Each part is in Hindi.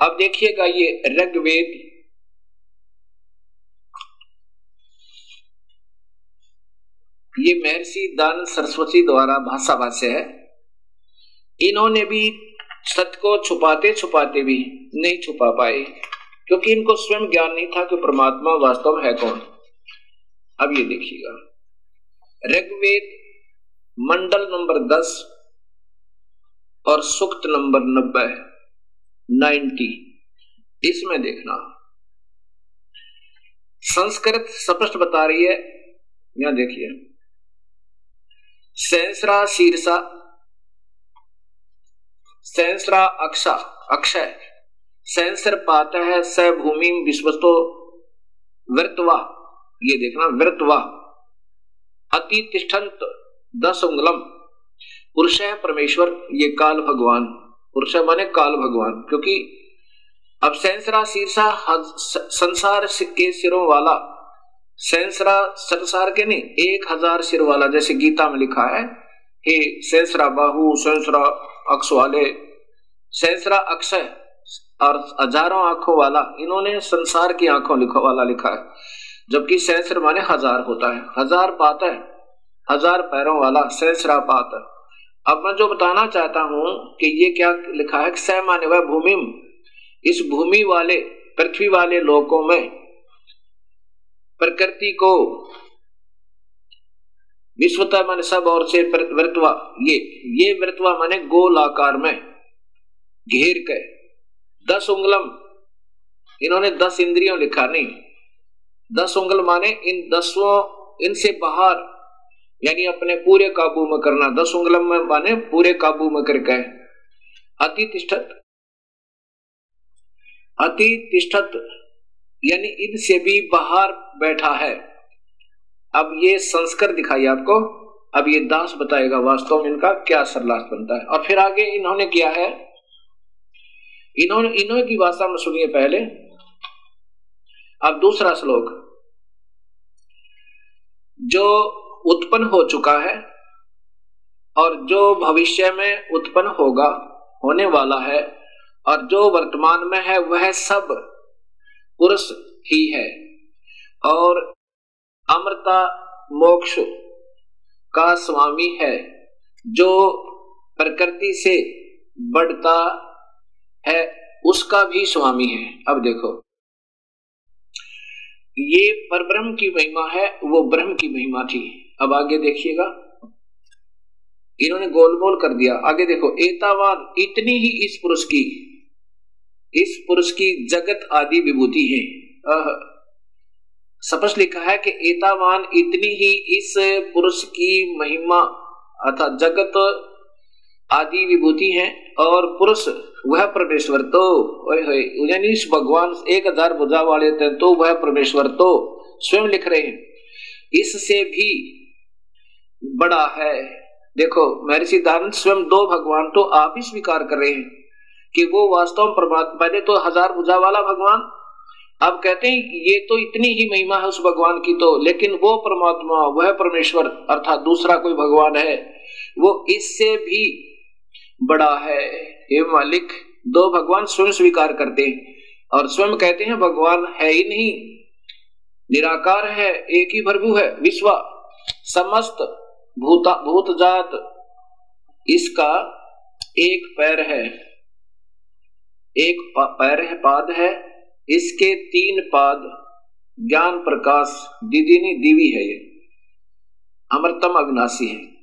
अब देखिएगा ये ऋग्वेद। ये महर्षि दान सरस्वती द्वारा भाषा भाष्य है। इन्होंने भी सत्य को छुपाते छुपाते भी नहीं छुपा पाए, क्योंकि इनको स्वयं ज्ञान नहीं था कि परमात्मा वास्तव है कौन। अब ये देखिएगा। ऋग्वेद मंडल नंबर दस और सुक्त नंबर नब्बे नाइन्टी। इसमें देखना। संस्कृत स्पष्ट बता रही है। यहाँ देखिए। सहसरा शीर्षा। सहसरा अक्षा। अक्षय सहसर पात है स भूमि विश्वस्तो वृतवा ये देखना वृतवा अति तिष्ठंत दस उंगलम पुरुष है परमेश्वर, ये काल भगवान। पुरुष माने काल भगवान, क्योंकि अब सहसरा शीर्षा संसार के सिरों वाला सहसरा संसार के नहीं, एक हज़ार सिर वाला, जैसे गीता में लिखा है हे सहसरा बाहु सहसरा अक्ष वाले सहसरा अक्षय और हज़ारों आँखों वाला, इन्होंने संसार की आँखों लिखा, वाला लिखा है, जबकि सहस्र माने हज़ार होता है, हज़ार पात है, हज़ार पैरों वाला सहसरा पात है। अब मैं जो बताना चाहता हूँ कि ये क्या लिखा है? सह माने वह भूमि इस भूमि वाले, पृथ्वी वाले लोकों में प्रकृति को विश्वता माने सब और से वृतवा ये ये वृतवा माने गोल आकार में घेर के। दस उंगलम, इन्होंने दस इंद्रियों लिखा, नहीं। दस उंगल माने इन दसों, इनसे बाहर यानी अपने पूरे काबू में करना। दस उंगलम में माने पूरे काबू में करके अति तिष्ठत। अति तिष्ठत यानी इनसे भी बाहर बैठा है। अब ये संस्कार दिखाई आपको। अब ये दास बताएगा वास्तव में इनका क्या सरलास बनता है। और फिर आगे इन्होंने किया है। इन्होंने इन्हों की भाषा में सुनिए पहले। अब दूसरा श्लोक। जो उत्पन्न हो चुका है और जो भविष्य में उत्पन्न होगा, होने वाला है, और जो वर्तमान में है, वह सब पुरुष ही है। और अमृता मोक्ष का स्वामी है, जो प्रकृति से बढ़ता है, उसका भी स्वामी है। अब देखो। ये परब्रह्म की महिमा है, वो ब्रह्म की महिमा थी। अब आगे देखिएगा। इन्होंने गोल गोलमोल कर दिया। आगे देखो एतावान इतनी ही इस पुरुष की, इस पुरुष की जगत आदि विभूति है। स्पष्ट लिखा है कि एतावान इतनी ही इस पुरुष की महिमा अर्थात जगत आदि विभूति है और पुरुष, वह परमेश्वर तो यानी इस भगवान एक हज़ार भुजा वाले थे तो वह परमेश्वर तो स्वयं लिख रहे हैं। इससे भी बड़ा है। देखो महर्षि दानंद स्वयं दो भगवान तो आप ही स्वीकार कर रहे हैं कि वो वास्तव में परमात्मा, पहले तो हज़ार भुजा वाला भगवान, अब कहते हैं ये तो इतनी ही महिमा है उस भगवान की तो लेकिन वो परमात्मा, वह परमेश्वर, अर्थात दूसरा कोई भगवान है, वो इससे भी बड़ा है। हे मालिक, दो भगवान स्वयं स्वीकार करते हैं, और स्वयं कहते हैं, भगवान है ही नहीं, निराकार है, एक ही प्रभु है, विश्व, समस्त भूता, भूत जात, इसका एक पैर है। एक पैर है, पाद है। इसके तीन पाद, ज्ञान प्रकाश, दिदिनी दिवी है ये। अमृतम अविनाशी है।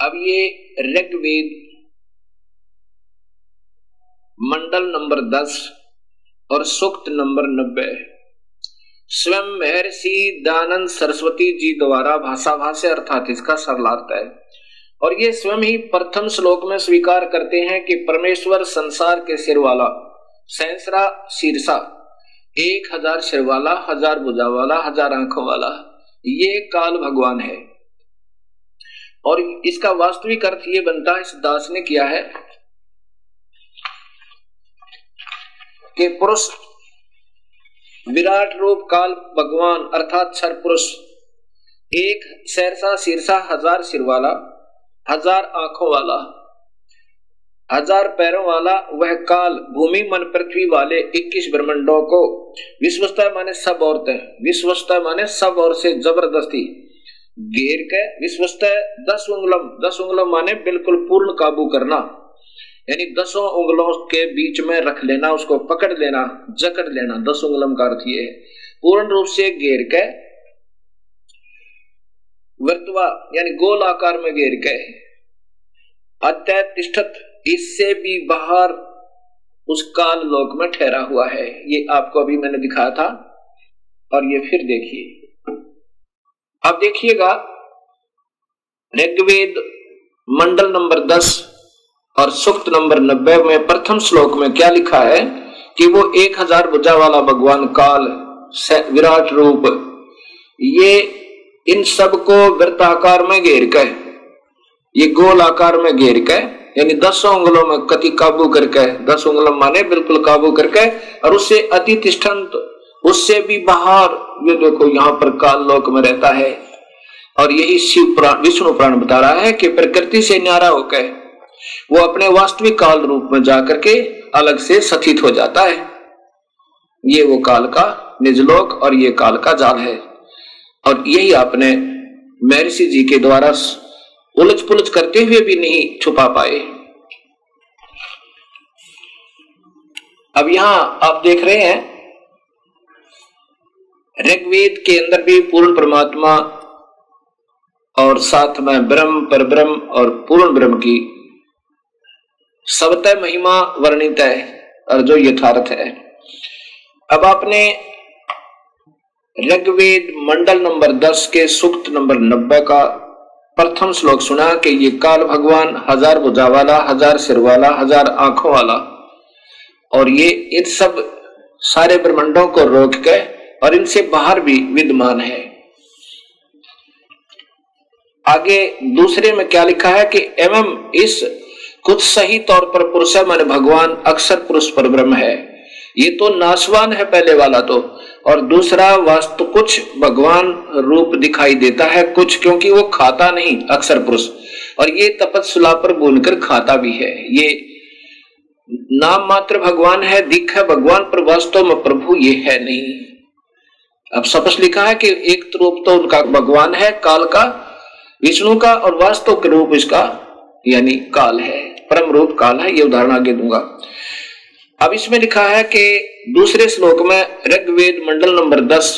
अब ये ऋग्वेद मंडल नंबर दस और सुक्त नंबर नब्बे स्वयं महर्षि दानंद सरस्वती जी द्वारा भाषा भाष्य अर्थात इसका सरलार्थ है। और ये स्वयं ही प्रथम श्लोक में स्वीकार करते हैं कि परमेश्वर संसार के सिर वाला सैंसरा शीर्षा, एक हज़ार सिर वाला हज़ार भुजा वाला हज़ार आँखों वाला ये काल भगवान है। और इसका वास्तविक अर्थ ये बनता है, इस दास ने किया है कि पुरुष विराट रूप काल भगवान अर्थात छर पुरुष। एक सैरसा शीर्षा हज़ार सिर वाला हज़ार आँखों वाला, हज़ार पैरों वाला, वह काल भूमि मन पृथ्वी वाले 21 ब्रह्मंडों को विश्वस्ता माने सब औरतें, विश्वस्ता माने सब और से ज़बरदस्ती। घेर के विश्वस्ता दस उंगलम दस उंगलम माने बिल्कुल पूर्ण काबू करना। यानी दसों उंगलों के बीच में रख लेना, उसको पकड़ लेना, जकड़ लेना, दस उंगलम का अर्थ ये पूर्ण रूप से घेर के, वर्तवा, यानी गोल आकार में घेर के अत्यतिष्ठत इससे भी बाहर उस काल लोक में ठहरा हुआ है। ये आपको अभी मैंने दिखाया था, और ये फिर देखिए। अब देखिएगा, ऋग्वेद मंडल नंबर दस और सुक्त नंबर नब्बे में प्रथम श्लोक में क्या लिखा है कि वो एक हज़ार भुजा वाला भगवान काल विराट रूप। ये इन सबको वृत्ताकार में घेर कर ये गोल आकार में घेर कर यानी दस उंगलों में कति काबू करके, दस उंगलों माने बिल्कुल काबू करके, और उससे अति तिष्ठंत, उससे भी बाहर, ये देखो यहाँ पर काल लोक में रहता है। और यही शिव प्राण विष्णु प्राण बता रहा है कि प्रकृति से न्यारा होकर वो अपने वास्तविक काल रूप में जाकर के अलग से सथित हो जाता है। ये वो काल का निजलोक और ये काल का जाल है। और यही आपने महर्षि जी के द्वारा उलझ पुलझ करते हुए भी नहीं छुपा पाए। अब यहाँ आप देख रहे हैं, ऋग्वेद के अंदर भी पूर्ण परमात्मा और साथ में ब्रह्म पर ब्रह्म और पूर्ण ब्रह्म की सबतः महिमा वर्णित है और जो यथार्थ है। अब आपने ऋग्वेद मंडल नंबर दस के सूक्त नंबर नब्बे का प्रथम श्लोक सुना कि ये काल भगवान हज़ार भुजा वाला हज़ार सिर वाला हज़ार आँखों वाला और ये इन सब सारे ब्रह्मंडों को रोक के और इनसे बाहर भी विद्यमान है। आगे दूसरे में क्या लिखा है कि एवं इस कुछ सही तौर पर पुरुष है, मान भगवान अक्सर पुरुष पर ब्रह्म है। ये तो नाशवान है पहले वाला तो। और दूसरा, वास्तु कुछ भगवान रूप दिखाई देता है, कुछ क्योंकि वो खाता नहीं, अक्सर पुरुष। और ये तपस्ला पर बोलकर खाता भी है। ये नाम मात्र भगवान है, दिख है भगवान, पर वास्तव में प्रभु ये है नहीं। अब सपस लिखा है कि एक रूप तो उनका भगवान है, काल का, विष्णु का, और वास्तव के रूप इसका, यानी काल है। परम रूप काल है, ये उदाहरण आगे दूँगा। अब इसमें लिखा है कि दूसरे श्लोक में ऋग्वेद मंडल नंबर दस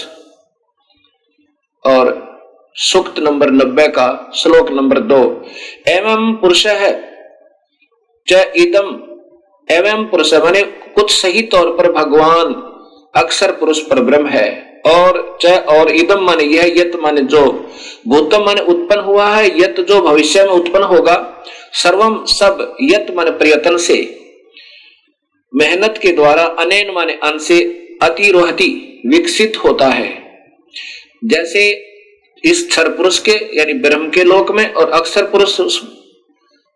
और सुक्त नंबर नब्बे का श्लोक नंबर दो, एवं पुरुष है, च इदम एवं पुरुष माने कुछ सही तौर पर भगवान अक्सर पुरुष पर ब्रह्म है, और च और इदम माने यह यत माने जो, भूतम माने उत्पन्न हुआ है, यत जो भविष्य में उत्पन्न होगा सर्वम सब यत माने प्रयत्न से। मेहनत के द्वारा अनैन माने अन से विकसित होता है। जैसे इस क्षर पुरुष के, यानी ब्रह्म के लोक में और अक्षर पुरुष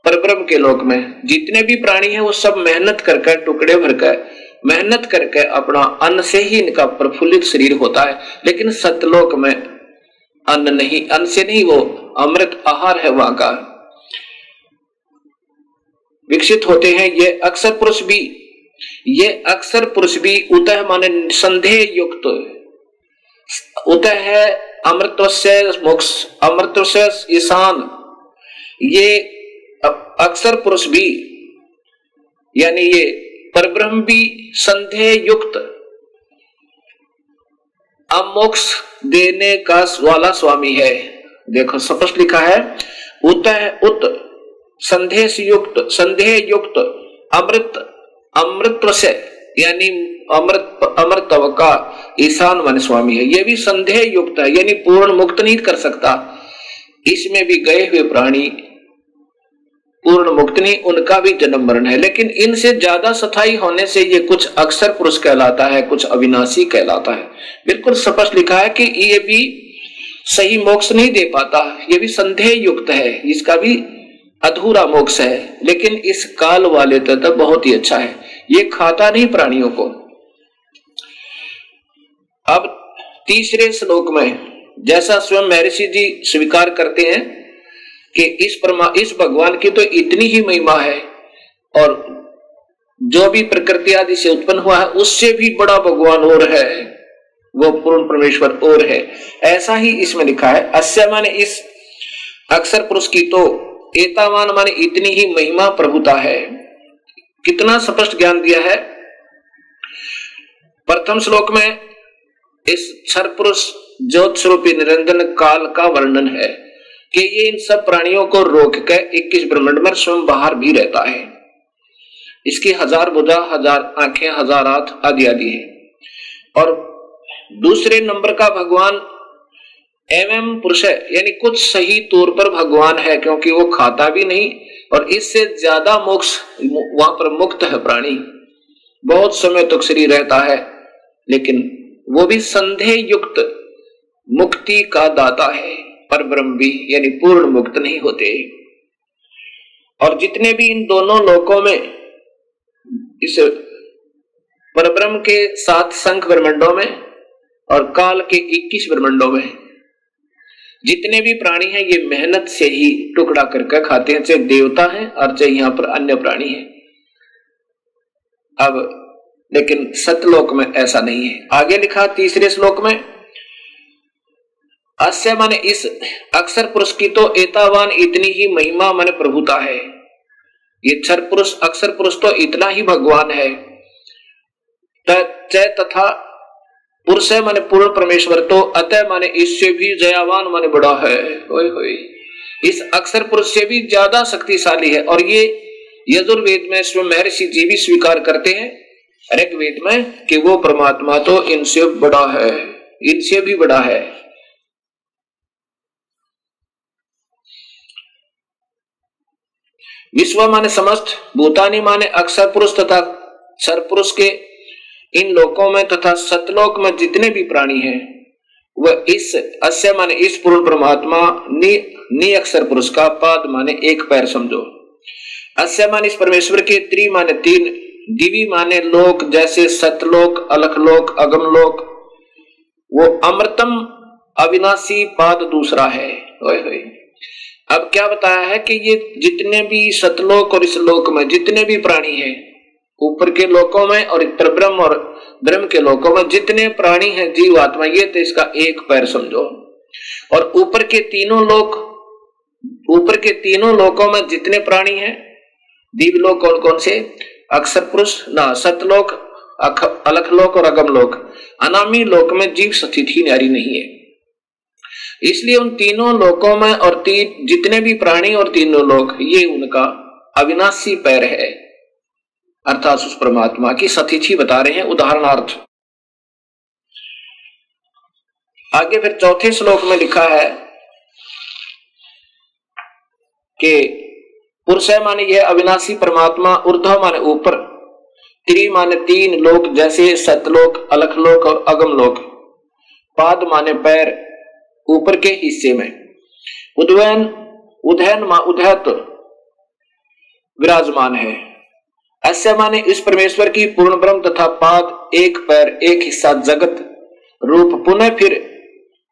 पर ब्रह्म के लोक में, जितने भी प्राणी हैं वो सब मेहनत करके, टुकड़े भरकर मेहनत करके अपना अन्न से ही इनका प्रफुल्लित शरीर होता है। लेकिन सतलोक में अन्न नहीं, अन्न से नहीं, वो अमृत आहार है वहाँ का। विकसित होते हैं, ये अक्सर पुरुष भी, ये अक्सर पुरुष भी उतः माने संदेह युक्त उतः है अमृत मोक्ष अमृत ईशान। ये अक्सर पुरुष भी, यानी ये परब्रह्म भी संदेह युक्त। अमोक्ष देने का वाला स्वामी है। देखो स्पष्ट लिखा है। उत उत संदेह युक्त संदेह युक्त अमृत अमृत से यानी अमृत अमृत का ईशान मन स्वामी है। ये भी संदेह युक्त है, यानी पूर्ण मुक्त नहीं कर सकता। इसमें भी गए हुए प्राणी पूर्ण मुक्त नहीं, उनका भी जन्म मरण है। लेकिन इनसे ज़्यादा सथाई होने से ये कुछ अक्सर पुरुष कहलाता है, कुछ अविनाशी कहलाता है। बिल्कुल स्पष्ट लिखा है कि ये भी सही मोक्ष नहीं दे पाता, ये भी संदेह युक्त है, इसका भी अधूरा मोक्ष है, लेकिन इस काल वाले तत्व बहुत ही अच्छा है। ये खाता नहीं प्राणियों को। अब तीसरे श्लोक में, जैसा स्वयं महर्षि जी स्वीकार करते हैं कि इस परमा, इस भगवान की तो इतनी ही महिमा है, और जो भी प्रकृति आदि से उत्पन्न हुआ है, उससे भी बड़ा भगवान और है, वो पूर्ण परमेश्वर और है। ऐसा ही इसमें लिखा है, अस्य माने इस अक्षर पुरुष की तो एतावान माने इतनी ही महिमा प्रभुता है। कितना स्पष्ट ज्ञान दिया है। प्रथम श्लोक में इस क्षर पुरुष ज्योत स्वरूपी निरंजन काल का वर्णन है कि ये इन सब प्राणियों को रोक कर इक्कीस ब्रह्मंड में स्वयं बाहर भी रहता है। इसकी हज़ार बुधा हज़ार आँखें, हज़ार हाथ आदि आदि है। और दूसरे नंबर का भगवान एवं पुरुष है, यानी कुछ सही तौर पर भगवान है, क्योंकि वो खाता भी नहीं, और इससे ज़्यादा मोक्ष, वहाँ पर मुक्त है प्राणी। बहुत समय तक श्री रहता है, लेकिन वो भी संदेह युक्त मुक्ति का दाता है पर ब्रह्म भी यानी पूर्ण मुक्त नहीं होते। और जितने भी इन दोनों लोकों में इस परब्रह्म के सात संख ब्रह्मंडों में और काल के 21 ब्रह्मंडों में जितने भी प्राणी हैं, ये मेहनत से ही टुकड़ा करके खाते हैं, चाहे देवता है और चाहे यहाँ पर अन्य प्राणी है। अब, लेकिन सतलोक में ऐसा नहीं है। आगे लिखा तीसरे श्लोक में, अस्य मन इस अक्षर पुरुष की तो एतावान इतनी ही महिमा मन प्रभुता है। ये पुरुष, अक्षर पुरुष तो इतना ही भगवान है। तथा पुरुष है माने पूर्ण परमेश्वर तो अतः माने इससे भी जयावान माने बड़ा है। होय होय। इस अक्षर पुरुष से भी ज़्यादा शक्तिशाली है। और ये यजुर्वेद में स्वयं महर्षि जी भी स्वीकार करते हैं अनेक वेद में, कि वो परमात्मा तो इनसे बड़ा है। इनसे भी बड़ा है। विश्व माने समस्त, भूतानी माने अक्षर पुरुष तथा सर पुरुष के इन लोकों में तथा सतलोक में जितने भी प्राणी हैं वह इस अस्य माने इस पूर्ण परमात्मा नि, अक्षर पुरुष का पाद माने एक पैर समझो। अस्य माने इस परमेश्वर के त्रि माने तीन दिवी माने लोक जैसे सतलोक अलखलोक अगमलोक। वो अमृतम अविनाशी पाद दूसरा है। ओए होए। अब क्या बताया है कि ये जितने भी सतलोक और इस लोक में जितने भी प्राणी हैं ऊपर के लोकों में और इतर ब्रह्म और ब्रह्म के लोकों में जितने प्राणी हैं, जीव, आत्मा, ये तो इसका एक पैर समझो। और ऊपर के तीनों लोक, ऊपर के तीनों लोकों में जितने प्राणी हैं दीव लोक कौन कौन से? अक्षर पुरुष, ना सतलोक अलख लोक और अगम लोक। अनामी लोक में जीव स्थिति नारी नहीं है। इसलिए उन तीनों लोकों में और तीन जितने भी प्राणी और तीनों लोक, ये उनका अविनाशी पैर है। अर्थात उस परमात्मा की सतिथि बता रहे हैं, उदाहरणार्थ। आगे फिर चौथे श्लोक में लिखा है कि, पुरुष माने यह अविनाशी परमात्मा, ऊर्धव माने ऊपर, त्रि माने तीन लोक, जैसे सतलोक, अलखलोक और अगम लोक पाद माने पैर, ऊपर के हिस्से में। उदयन उदयन उदयत विराजमान है। ऐसे माने इस परमेश्वर की पूर्ण ब्रह्म तथा पाद एक पैर, एक हिस्सा जगत रूप पुनः फिर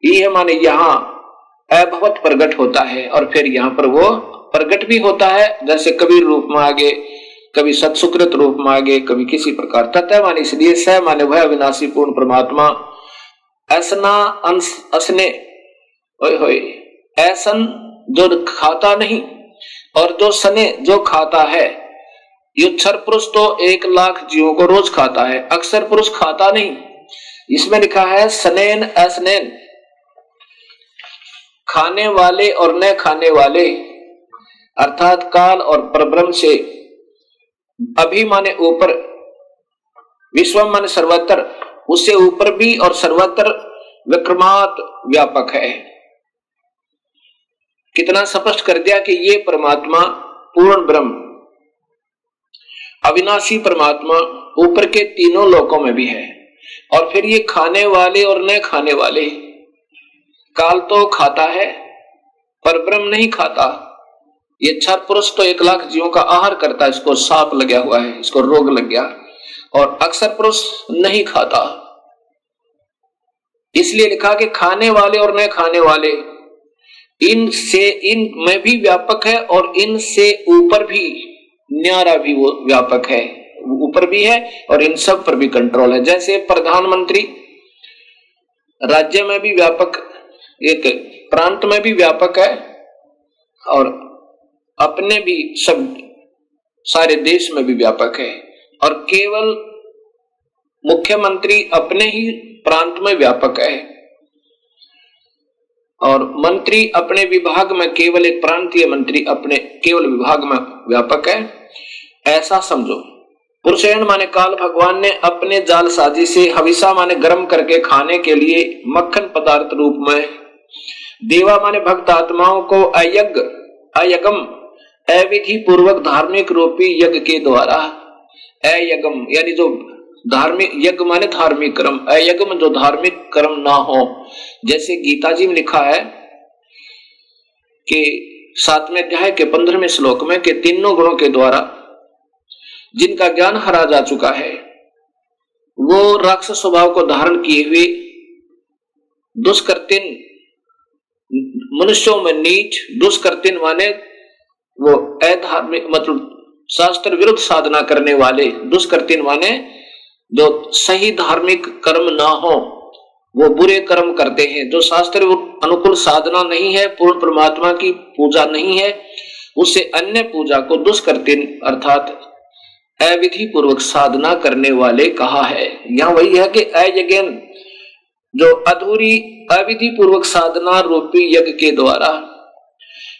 यह माने यहाँ अभवत प्रकट होता है और फिर यहाँ पर वो प्रगट भी होता है। जैसे कभी रूप में आगे, कभी सत्सुकृत रूप में आगे, कभी किसी प्रकार तथा माने इसलिए स माने वह अविनाशी पूर्ण परमात्मा। ऐसना अंश, असने ऐसन जो खाता नहीं और जो सने जो खाता है। युक्षर पुरुष तो एक लाख जीवों को रोज खाता है, अक्सर पुरुष खाता नहीं। इसमें लिखा है, सनेन असनेन। खाने वाले और न खाने वाले, अर्थात काल और परब्रह्म से। अभी माने ऊपर विश्व माने सर्वत्र, उससे ऊपर भी और सर्वत्र विक्रमात व्यापक है। कितना स्पष्ट कर दिया कि ये परमात्मा पूर्ण ब्रह्म अविनाशी परमात्मा ऊपर के तीनों लोकों में भी है। और फिर ये खाने वाले और न खाने वाले, काल तो खाता है, पर ब्रह्म नहीं खाता। ये क्षर पुरुष तो एक लाख जीवों का आहार करता है इसको सांप लगा हुआ है इसको रोग लग गया, और अक्सर पुरुष नहीं खाता। इसलिए लिखा कि खाने वाले और न खाने वाले इन से इन में भी व्यापक है और इन से ऊपर भी। न्यारा भी वो व्यापक है ऊपर भी है और इन सब पर भी कंट्रोल है। जैसे प्रधानमंत्री, राज्य में भी व्यापक, एक प्रांत में भी व्यापक है और अपने भी सब, सारे देश में भी व्यापक है और केवल मुख्यमंत्री अपने ही प्रांत में व्यापक है और मंत्री अपने विभाग में केवल एक प्रांतीय मंत्री अपने, केवल विभाग में व्यापक है। ऐसा समझो। पुरुषेण माने काल भगवान ने अपने जाल साजी से हविषा माने गर्म करके खाने के लिए मक्खन पदार्थ रूप में देवा माने भक्त आत्माओं को अयज्ञ अयगम अविधि पूर्वक धार्मिक रूपी यज्ञ के द्वारा अयगम यानी जो धार्मिक यज्ञ माने धार्मिक कर्म अयज्ञ जो धार्मिक कर्म ना हो। जैसे गीता जी में लिखा है कि सातवें अध्याय के पंद्रहवें श्लोक में कि तीनों गुणों के द्वारा जिनका ज्ञान हरा जा चुका है। वो राक्षस स्वभाव को धारण किए हुए दुष्कर्तिन मनुष्यों में नीच दुष्कर्तिन माने वो अधार्मिक मतलब शास्त्र विरुद्ध साधना करने वाले दुष्कर्तिन माने जो सही धार्मिक कर्म ना हो, वो बुरे कर्म करते हैं। जो शास्त्र अनुकूल साधना नहीं है, पूर्ण परमात्मा की पूजा नहीं है उससे अन्य पूजा को दुष्कर्तिन अर्थात अविधि पूर्वक साधना करने वाले कहा है। यहाँ वही है कि अयज्ञ जो अधूरी अविधि पूर्वक साधना रूपी यज्ञ के द्वारा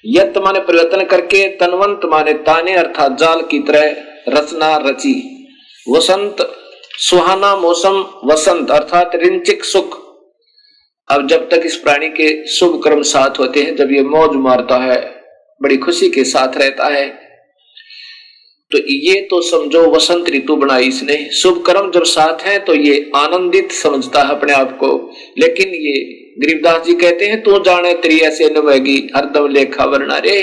यत माने परिवर्तन करके तनवंत माने ताने अर्थात जाल की तरह रचना रची। वसंत, सुहाना मौसम, वसंत अर्थात रिंचिक सुख। अब जब तक इस प्राणी के शुभ कर्म साथ होते हैं, जब ये मौज मारता है, बड़ी खुशी के साथ रहता है तो ये तो समझो वसंत ऋतु बनाई इसने। शुभ कर्म जब साथ है तो ये आनंदित समझता है अपने आप को। लेकिन ये गरीबदास जी कहते हैं, तू जाने तेरी ऐसे नवेगी हरदम लेखा वरना रे।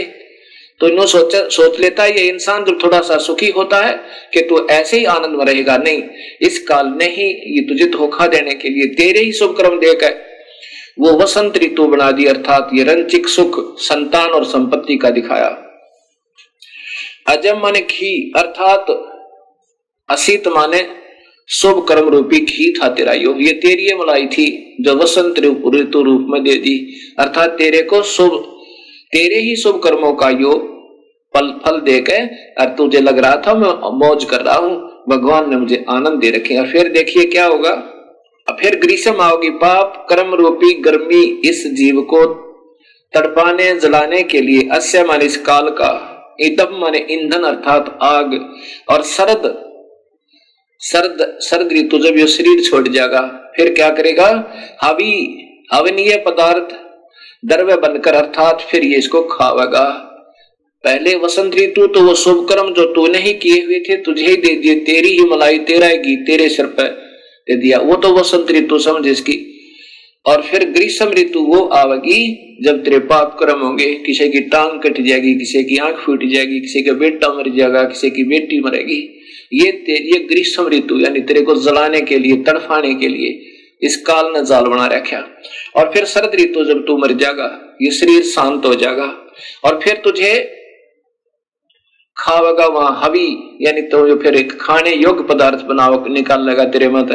तो इन्हों सोच सोच लेता है, ये इंसान जब थोड़ा सा सुखी होता है, कि तू ऐसे ही आनंद में रहेगा। नहीं, इस काल ने ही ये तुझे धोखा देने के लिए तेरे ही शुभ कर्म देकर वो वसंत ऋतु बना दी अर्थात ये रंचिक सुख, संतान और संपत्ति का दिखाया। अजम माने घी, अर्थात असित माने शुभ कर्म रूपी घी था तेरा यो ये तेरी ये मलाई थी, जो वसंत ऋतु रूप में दे दी। अर्थात तेरे को शुभ, तेरे ही शुभ कर्मों का योग फल फल दे के और तुझे लग रहा था मैं मौज कर रहा हूँ। भगवान ने मुझे आनंद दे रखे और फिर देखिए क्या होगा। फिर ग्रीष्म आओगी। पाप कर्म रूपी गर्मी इस जीव को तड़पाने, जलाने के लिए अस्य मान इस काल का इतम माने ईंधन अर्थात आग और सर्द सर्द सर्द ऋतु जब ये शरीर छोड़ जाएगा। फिर क्या करेगा? हवी, हवनीय पदार्थ द्रव्य बनकर अर्थात फिर ये इसको खावेगा पहले वसंत ऋतु तो वो शुभ कर्म जो तूने ही किए हुए थे, तुझे ही दे दिए। तेरी ही मलाई तेरा ही तेरे सिर पर दे दिया। वो तो वसंत ऋतु समझ इसकी और फिर ग्रीष्म ऋतु वो आवेगी जब तेरे पाप कर्म होंगे, किसी की टांग कट जाएगी, किसी की आँख फूट जाएगी, किसी का बेटा मर जाएगा, किसी की बेटी मरेगी। ये ये ग्रीष्म ऋतु यानी तेरे को जलाने के लिए, तड़फाने के लिए इस काल ने जाल बना रखा। और फिर शरद ऋतु जब तू मर जाएगा, ये शरीर शांत हो जाएगा। और फिर तुझे खावेगा वहाँ हवी, यानी तो फिर एक खाने योग्य पदार्थ बनाओ निकाल लेगा तेरे मत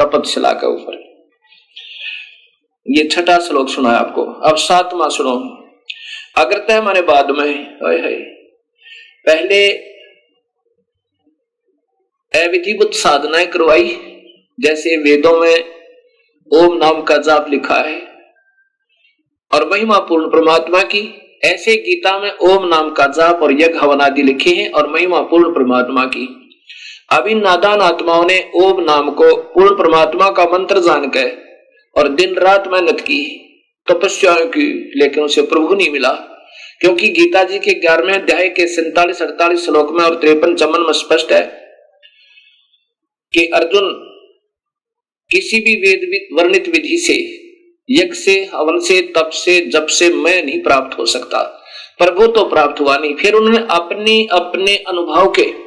तपत शिला के ऊपर। ये छठा श्लोक सुना है आपको। अब सातवा सुनो। अग्रतः माने बाद में है पहले अविधिभूत साधनाएँ करवाई, जैसे वेदों में ओम नाम का जाप लिखा है, और महिमा पूर्ण परमात्मा की, ऐसे गीता में ओम नाम का जाप और यज्ञ हवन आदि लिखे हैं, और महिमा पूर्ण परमात्मा की। इन नादान आत्माओं ने ओम नाम को पूर्ण परमात्मा का मंत्र जानकर और दिन रात मेहनत की, तपस्या की, लेकिन उसे प्रभु नहीं मिला। क्योंकि गीता जी के ग्यारहवें अध्याय के सैतालीस, अड़तालीस श्लोक में और त्रेपन चमन में स्पष्ट है कि अर्जुन किसी भी वेद वर्णित विधि से, यज्ञ से, हवन से, तप से, जप से मैं नहीं प्राप्त हो सकता। प्रभु तो प्राप्त हुआ नहीं। फिर उन्होंने अपने अपने अनुभव के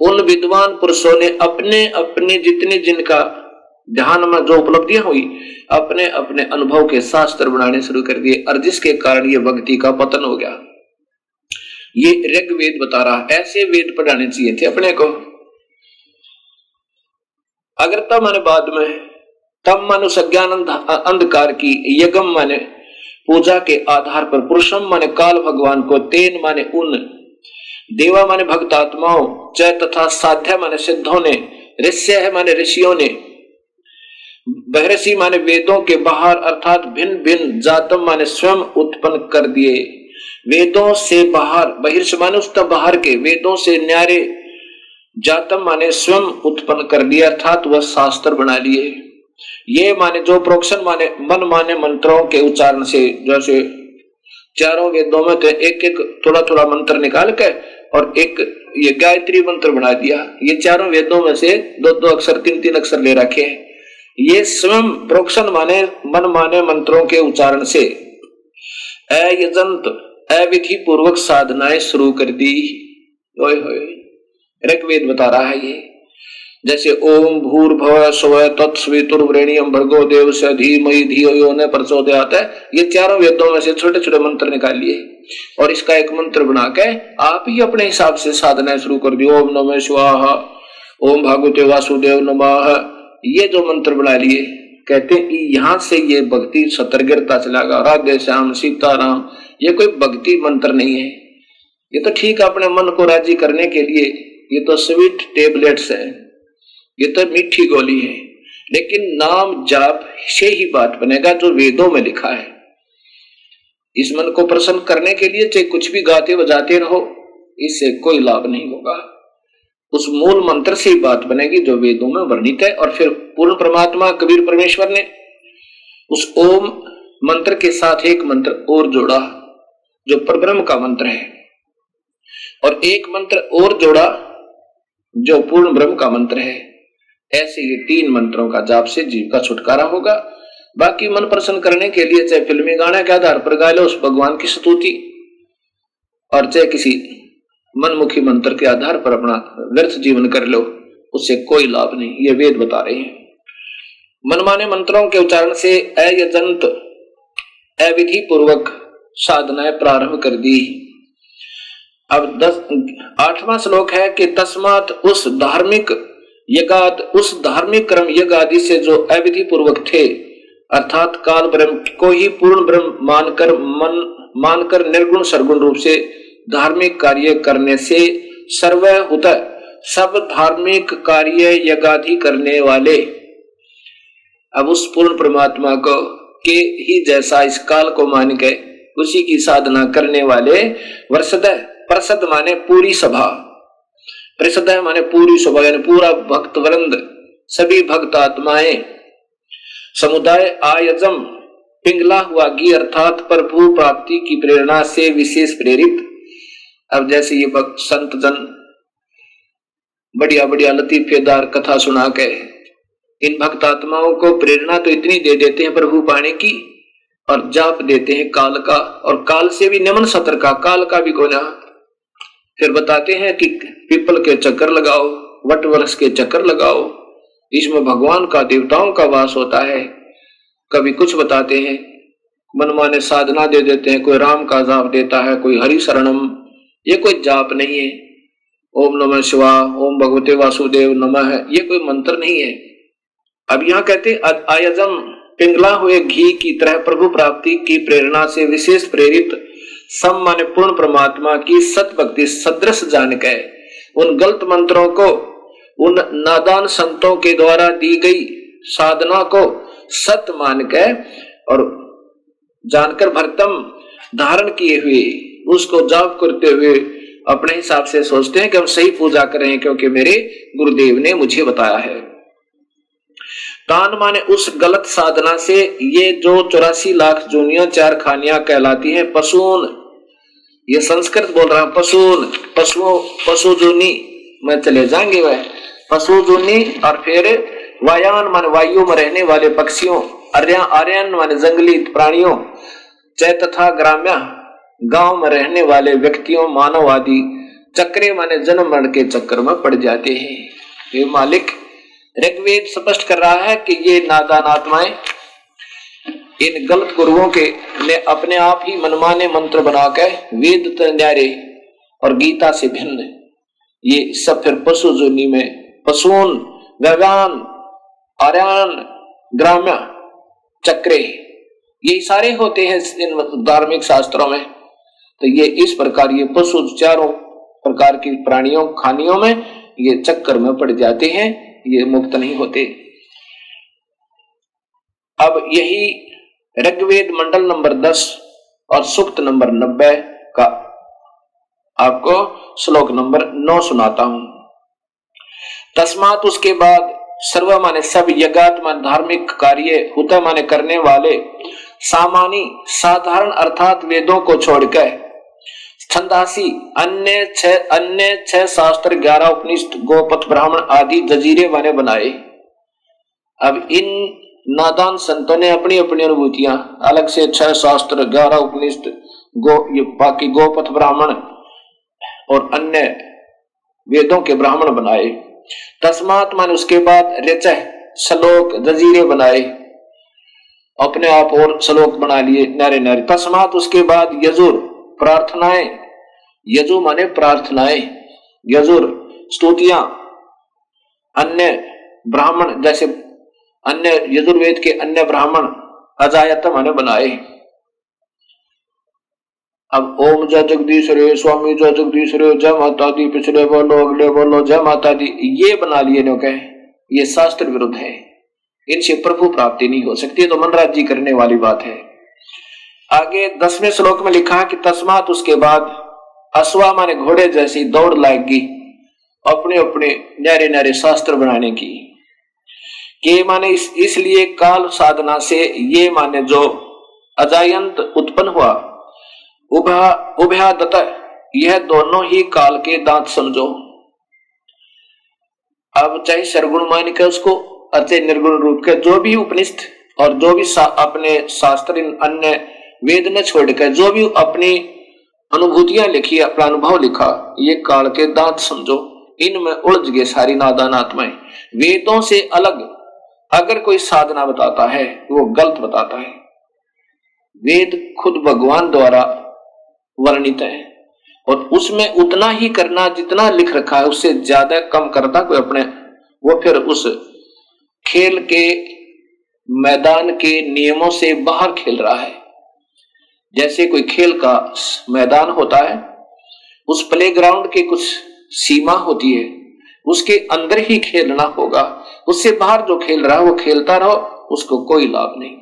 उन विद्वान पुरुषों ने अपने अपने जितने जिनका ध्यान में जो उपलब्धियाँ हुई, अपने अपने अनुभव के शास्त्र बनाने शुरू कर दिए। और जिसके कारण ये भक्ति का पतन हो गया। ये ऋग वेद बता रहा ऐसे वेद पढ़ाने चाहिए थे अपने को। अगर तब मैंने बाद में, तब मानो सज्ञान अंधकार की यगम माने पूजा के आधार पर, पुरुषम माने काल भगवान को, तेन माने उन, देवा माने भक्त आत्माओं चय तथा साध्या माने सिद्धों ने, ऋष्य है माने ऋषियों ने बहरसी माने वेदों के बाहर, अर्थात भिन्न भिन्न जातम माने स्वयं उत्पन्न कर दिए। वेदों से बाहर, बहिर्ष माने उस बाहर के, वेदों से न्यारे जातम माने स्वयं उत्पन्न कर दिए अर्थात वह शास्त्र बना लिए। ये माने जो प्रोक्शन माने मन माने मंत्रों के उच्चारण से, जैसे चारों वेदों में तो एक एक थोड़ा थोड़ा मंत्र निकाल के और एक ये गायत्री मंत्र बना दिया। ये चारों वेदों में से दो दो अक्षर तीन तीन अक्षर ले रखे हैं। ये स्वयं प्रोक्षण माने, मन माने मंत्रों के उच्चारण से। अयजंत अविधि पूर्वक साधनाएँ शुरू कर दी। ऋग्वेद बता रहा है ये। जैसे ओम भूर भव स्व तत्सवितुर्वृणियम भर्गो देव से धीमयी धियो ने प्रचोदयात। है ये चारों वेदों में से छोटे छोटे मंत्र निकाल लिए। और इसका एक मंत्र बना के आप ही अपने हिसाब से साधना शुरू कर दी। ओम नमे स्वाहा ओम भागवते वासुदेव नमः। ये जो मंत्र बना लिए, कहते हैं यहाँ से ये भक्ति सतर्गिरता चलागा राधे श्याम, सीताराम, ये कोई भक्ति मंत्र नहीं है। ये तो ठीक अपने मन को राज़ी करने के लिए, ये तो स्वीट टेबलेट्स है, ये तो मीठी गोली है, लेकिन नाम जाप से ही बात बनेगा जो वेदों में लिखा है। इस मन को प्रसन्न करने के लिए चाहे कुछ भी गाते बजाते रहो, इससे कोई लाभ नहीं होगा। उस मूल मंत्र से ही बात बनेगी जो वेदों में वर्णित है और फिर पूर्ण परमात्मा कबीर परमेश्वर ने उस ओम मंत्र के साथ एक मंत्र और जोड़ा, जो परब्रह्म का मंत्र है। और एक मंत्र और जोड़ा, जो पूर्ण ब्रह्म का मंत्र है। ऐसे ये तीन मंत्रों का जाप से जीव का छुटकारा होगा। बाकी मन प्रसन्न करने के लिए चाहे फिल्मी गाने के आधार पर गा लो, उस भगवान की स्तुति और चाहे किसी मनमुखी मंत्र के आधार पर अपना व्यर्थ जीवन कर लो, उससे कोई लाभ नहीं। ये वेद बता रहे हैं। मनमाने मंत्रों के उच्चारण से अयजंत अविधि पूर्वक साधनाएँ प्रारंभ कर दी। अब दस, आठवां श्लोक है कि तस्मात उस धार्मिक यगाद उस धार्मिक क्रम यज्ञ आदि से जो अविधि पूर्वक थे, अर्थात काल ब्रह्म को ही पूर्ण ब्रह्म मानकर मन, मानकर निर्गुण सरगुण रूप से धार्मिक कार्य करने से सर्वहुत सब धार्मिक कार्य यगाधि करने वाले। अब उस पूर्ण परमात्मा को, के ही जैसा इस काल को मान के, उसी की साधना करने वाले वर्षद प्रसद माने पूरी सभा। प्रसिद्ध माने पूरी सभा, यानी पूरा भक्त वृंद, सभी भक्त आत्माएँ। समुदाय आयजम पिंगला हुआ गी अर्थात प्रभु प्राप्ति की प्रेरणा से विशेष प्रेरित। अब जैसे ये भक्त संत जन बढ़िया बढ़िया लतीफेदार कथा सुना के, इन भक्त आत्माओं को प्रेरणा तो इतनी दे देते हैं प्रभु पाने की, और जाप देते हैं काल का, और काल से भी नमन सत्र का, काल का भी कोना फिर बताते हैं कि पीपल के चक्कर लगाओ, वट वर्ष के चक्कर लगाओ, इसमें भगवान का, देवताओं का वास होता है। कभी कुछ बताते हैं, मनमाने साधना दे देते हैं, कोई राम का जाप देता है, कोई हरि शरणम ये कोई जाप नहीं है। ओम नमः शिवा ओम भगवते वासुदेव, नमः है। ये कोई मंत्र नहीं है। अब यहाँ कहते आयजम पिंगला हुए घी की तरह प्रभु प्राप्ति की प्रेरणा से विशेष प्रेरित सम पूर्ण परमात्मा की सत भक्ति सदृश जान उन गलत मंत्रों को, उन नादान संतों के द्वारा दी गई साधना को सत मान और जानकर भरतम धारण किए हुए उसको जाप करते हुए अपने हिसाब से सोचते हैं कि हम सही पूजा करें क्योंकि मेरे गुरुदेव ने मुझे बताया है। तान माने उस गलत साधना से ये जो चौरासी लाख जूनिया चार खानियाँ कहलाती हैं पशुन ये संस्कृत बोल रहा पशु पशुओं पशु जूनी, में चले जाएँगे वह। पशु जूनी और फिर वायान मान वायु में रहने वाले पक्षियों आर्यन मान जंगली प्राणियों चै तथा ग्राम्य। गाँव में रहने वाले व्यक्तियों मानव आदि चक्रे माने जन्म मरण के चक्र में पड़ जाते हैं। ये मालिक ऋग्वेद स्पष्ट कर रहा है कि ये नादान आत्माएँ इन गलत गुरुओं के ने अपने आप ही मनमाने मंत्र बनाकर वेद न्यारे और गीता से भिन्न। ये सब फिर पशु जोनी में पशुन गगन आर्यन, ग्राम्य चक्रे। ये सारे होते हैं इन धार्मिक शास्त्रों में। तो ये इस प्रकार ये पशु चारों प्रकार की प्राणियों, खानियों में ये चक्कर में पड़ जाते हैं, ये मुक्त नहीं होते। अब यही ऋग्वेद मंडल नंबर दस और सुक्त नंबर नब्बे का आपको श्लोक नंबर नौ सुनाता हूँ। तस्मात उसके बाद सर्व माने सब यज्ञात्मा धार्मिक कार्य हुता माने करने वाले सामानी साधारण अर्थात वेदों को छोड़कर छंदासी, अन्य छह अन्य छह शास्त्र, ग्यारह उपनिष्ठ, गोपथ, ब्राह्मण आदि जजीरे बने बनाए। अब इन नादान संतों ने अपनी अपनी अनुभूतियाँ, अलग से छह शास्त्र, ग्यारह उपनिष्ठ, गो, ये बाकी गोपथ, ब्राह्मण और अन्य वेदों के ब्राह्मण बनाए। तस्मात मान उसके बाद रचय श्लोक जजीरे बनाए। अपने आप और श्लोक बना लिए नारे नारे तस्मात उसके बाद यजुर प्रार्थनाएँ, यजु माने प्रार्थनाएँ, यजुर, स्तुतियाँ, अन्य ब्राह्मण, जैसे अन्य यजुर्वेद के अन्य ब्राह्मण अजायत माने बनाए। अब ओम जय जगदीश रे स्वामी जय जगदीश रे जय माता दी पिछले बोलो, अगले बोलो, जय माता दी। ये बना लिए कहे ये शास्त्र विरुद्ध है। इनसे प्रभु प्राप्ति नहीं हो सकती तो मनराज जी करने वाली बात है। आगे दसवें श्लोक में लिखा कि तस्मात उसके बाद अश्वा माने घोड़े जैसी दौड़ लाएगी अपने अपने न्यारे न्यारे शास्त्र बनाने की। के माने इस, इसलिए काल साधना से ये माने जो अजायंत उत्पन्न हुआ उभा उभया दत्त यह दोनों ही काल के दांत समझो। अब चाहे सरगुण मान के उसको अति निर्गुण रूप के जो भी उपनिष्ठ और जो भी सा, अपने शास्त्र अन्य वेद ने छोड़कर जो भी अपनी अनुभूतियाँ लिखी, अपना अनुभव लिखा, ये काल के दांत समझो। इनमें उलझ गए सारी नादान आत्माएँ। वेदों से अलग अगर कोई साधना बताता है, वो गलत बताता है। वेद खुद भगवान द्वारा वर्णित है और उसमें उतना ही करना जितना लिख रखा है, उससे ज़्यादा कम करता कोई अपने, वो फिर उस खेल के मैदान के नियमों से बाहर खेल रहा है। जैसे कोई खेल का मैदान होता है, उस प्लेग्राउंड के कुछ सीमा होती है, उसके अंदर ही खेलना होगा। उससे बाहर जो खेल रहा है, वो खेलता रहो, उसको कोई लाभ नहीं।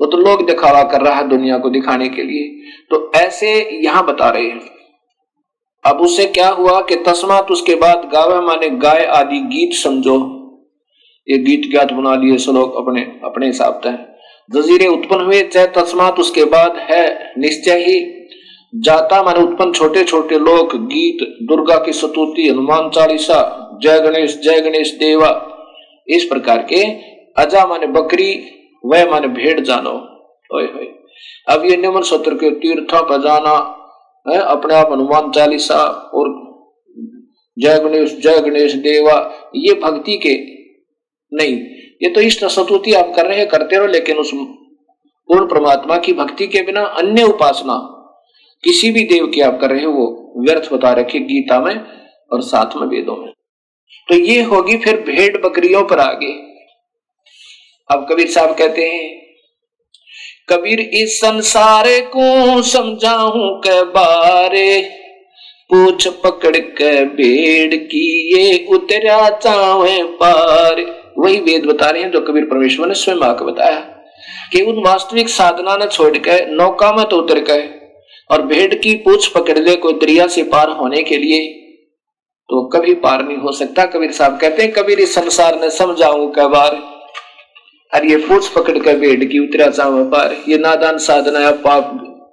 वो तो लोग दिखावा कर रहा है दुनिया को दिखाने के लिए। तो ऐसे यहाँ बता रहे हैं। अब उससे क्या हुआ कि तस्मात उसके बाद गावे माने गाय आदि गीत समझो। ये गीत ज्ञात बना लिए अपने अपने हिसाब से। जजीरे उत्पन्न हुए चाहे तस्मात उसके बाद है, निश्चय ही। जाता माने उत्पन्न छोटे छोटे लोग गीत, दुर्गा की सतुति, हनुमान चालीसा, जय गणेश जय गणेश देवा। इस प्रकार के अजा माने बकरी, वह माने भेड़ जानो। होए होए। अब ये निमन सत्र के तीर्थ पर जाना, है, अपने आप हनुमान चालीसा और जय गणेश जय गणेश देवा, ये भक्ति के नहीं ये तो इष्ट सतुति आप कर रहे हैं, करते रहो, लेकिन उस पूर्ण परमात्मा की भक्ति के बिना अन्य उपासना किसी भी देव की आप कर रहे हो, वो व्यर्थ बता रखे गीता में और साथ में वेदों में। तो ये होगी फिर भेड़ बकरियों पर आगे। अब कबीर साहब कहते हैं, कबीर, इस संसार को समझाऊ के बारे? पूछ पकड़ के भेड़ की ये उतरा चावे पार? वही वेद बता रहे हैं जो कबीर परमेश्वर ने स्वयं आकर बताया कि उन वास्तविक साधना ने छोड़ के, नौका में तो उतर गए और भेड़ की पूछ पकड़ ले कोई दरिया से पार होने के लिए। तो कभी पार नहीं हो सकता, कबीर साहब कहते हैं, कबीर, इस संसार ने समझाऊ कई बार और ये पूछ पकड़ कर भेड़ की उतरा चाव पार ये नादान साधना है पाप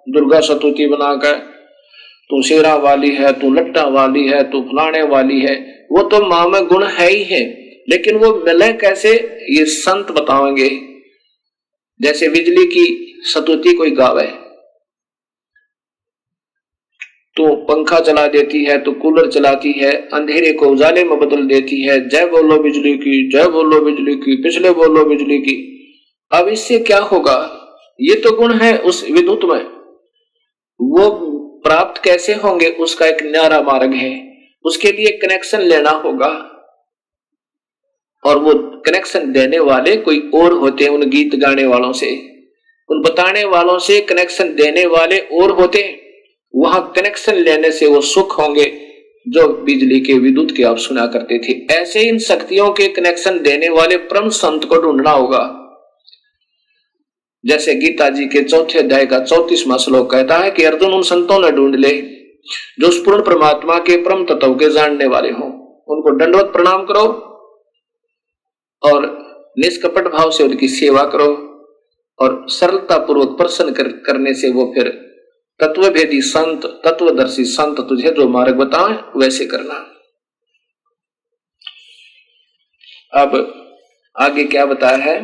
दुर्गा सतुति बनाकर तू शेरा वाली है, तू लट्टा वाली है, तू फलाने वाली है, वो तो माँ में गुण है ही है। लेकिन वो मिले कैसे ये संत बताएँगे? जैसे बिजली की सतुति कोई गावे तो पंखा चला देती है तो कूलर चलाती है, अंधेरे को उजाले में बदल देती है, जय बोलो बिजली की, जय बोलो बिजली की, पिछले बोलो बिजली की। अब इससे क्या होगा? ये तो गुण है उस विद्युत में। वो प्राप्त कैसे होंगे, उसका एक न्यारा मार्ग है। उसके लिए कनेक्शन लेना होगा। और वो कनेक्शन देने वाले कोई और होते हैं उन गीत गाने वालों से। उन बताने वालों से कनेक्शन देने वाले और होते हैं। वहाँ कनेक्शन लेने से वो सुख होंगे, जो बिजली के विद्युत के आप सुना करते थे। ऐसे इन शक्तियों के कनेक्शन देने वाले परम संत को ढूंढना होगा। जैसे गीता जी के चौथे अध्याय का चौतीसवा श्लोक कहता है कि, अर्जुन उन संतों ने ढूंढ ले, जो पूर्ण परमात्मा के परम तत्व के जानने वाले हों। उनको दंडवत प्रणाम करो और निष्कपट भाव से उनकी सेवा करो और सरलता पूर्वक प्रसन्न कर, करने से वो फिर तत्व भेदी संत तत्वदर्शी संत तुझे जो मार्ग बताए वैसे करना। अब आगे क्या बताया है?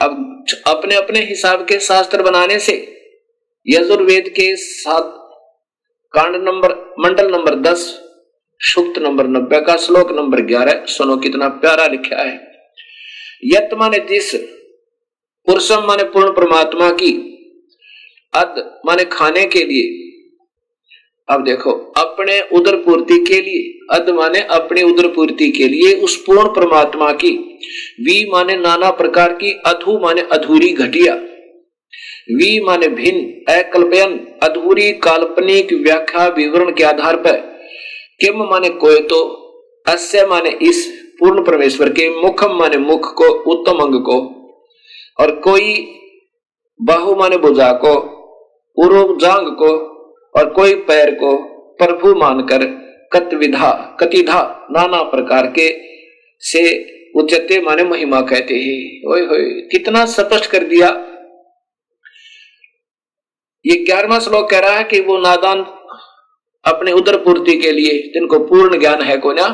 अब अपने अपने हिसाब के शास्त्र बनाने से यजुर्वेद के सात कांड नंबर मंडल नंबर दस सुक्त नंबर नब्बे का श्लोक नंबर ग्यारह, सुनो कितना प्यारा लिखा है। यत माने जिस पुरुषम माने पूर्ण परमात्मा की अद माने खाने के लिए। अब देखो, अपने उदर पूर्ति के लिए अद माने अपने उदर पूर्ति के लिए उस पूर्ण परमात्मा की, वी माने नाना प्रकार की, अधु माने अधूरी घटिया। वी माने भिन्न, अकल्पयन, अधूरी काल्पनिक व्याख्या विवरण के आधार पर। किम माने कोय तो अस्य माने इस पूर्ण परमेश्वर के, मुखम माने मुख को, उत्तम अंग को, और कोई बाहु माने भुजा को उरोग जांग को, और कोई पैर को प्रभु मानकर कत विधा कतिधा, नाना प्रकार के से उच्चते माने महिमा कहते हैं। ओए होए, कितना स्पष्ट कर दिया। ये ग्यारहवा श्लोक कह रहा है कि वो नादान अपने उदर पूर्ति के लिए जिनको पूर्ण ज्ञान है को ना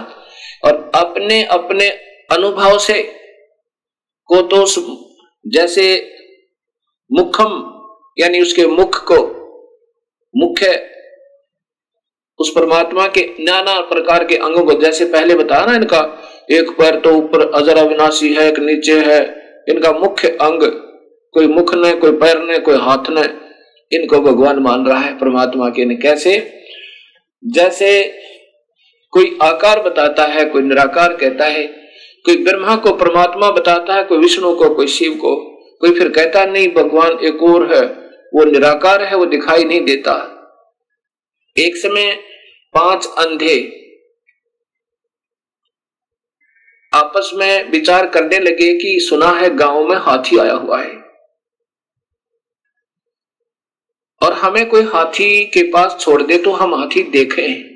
और अपने अपने अनुभव से को तो जैसे मुखम, यानी उसके मुख को मुख्य उस परमात्मा के नाना प्रकार के अंगों को, जैसे पहले बताया ना इनका, एक पैर तो ऊपर अजर अविनाशी है, एक नीचे है, इनका मुख्य अंग, कोई मुख ने कोई पैर ने कोई हाथ ने इनको भगवान मान रहा है परमात्मा के कैसे? जैसे कोई आकार बताता है, कोई निराकार कहता है, कोई ब्रह्मा को परमात्मा बताता है, कोई विष्णु को, कोई शिव को, कोई फिर कहता नहीं, भगवान एक और है, वो निराकार है, वो दिखाई नहीं देता। एक समय पाँच अंधे आपस में विचार करने लगे कि सुना है गाँव में हाथी आया हुआ है। और हमें कोई हाथी के पास छोड़ दे तो हम हाथी देखें।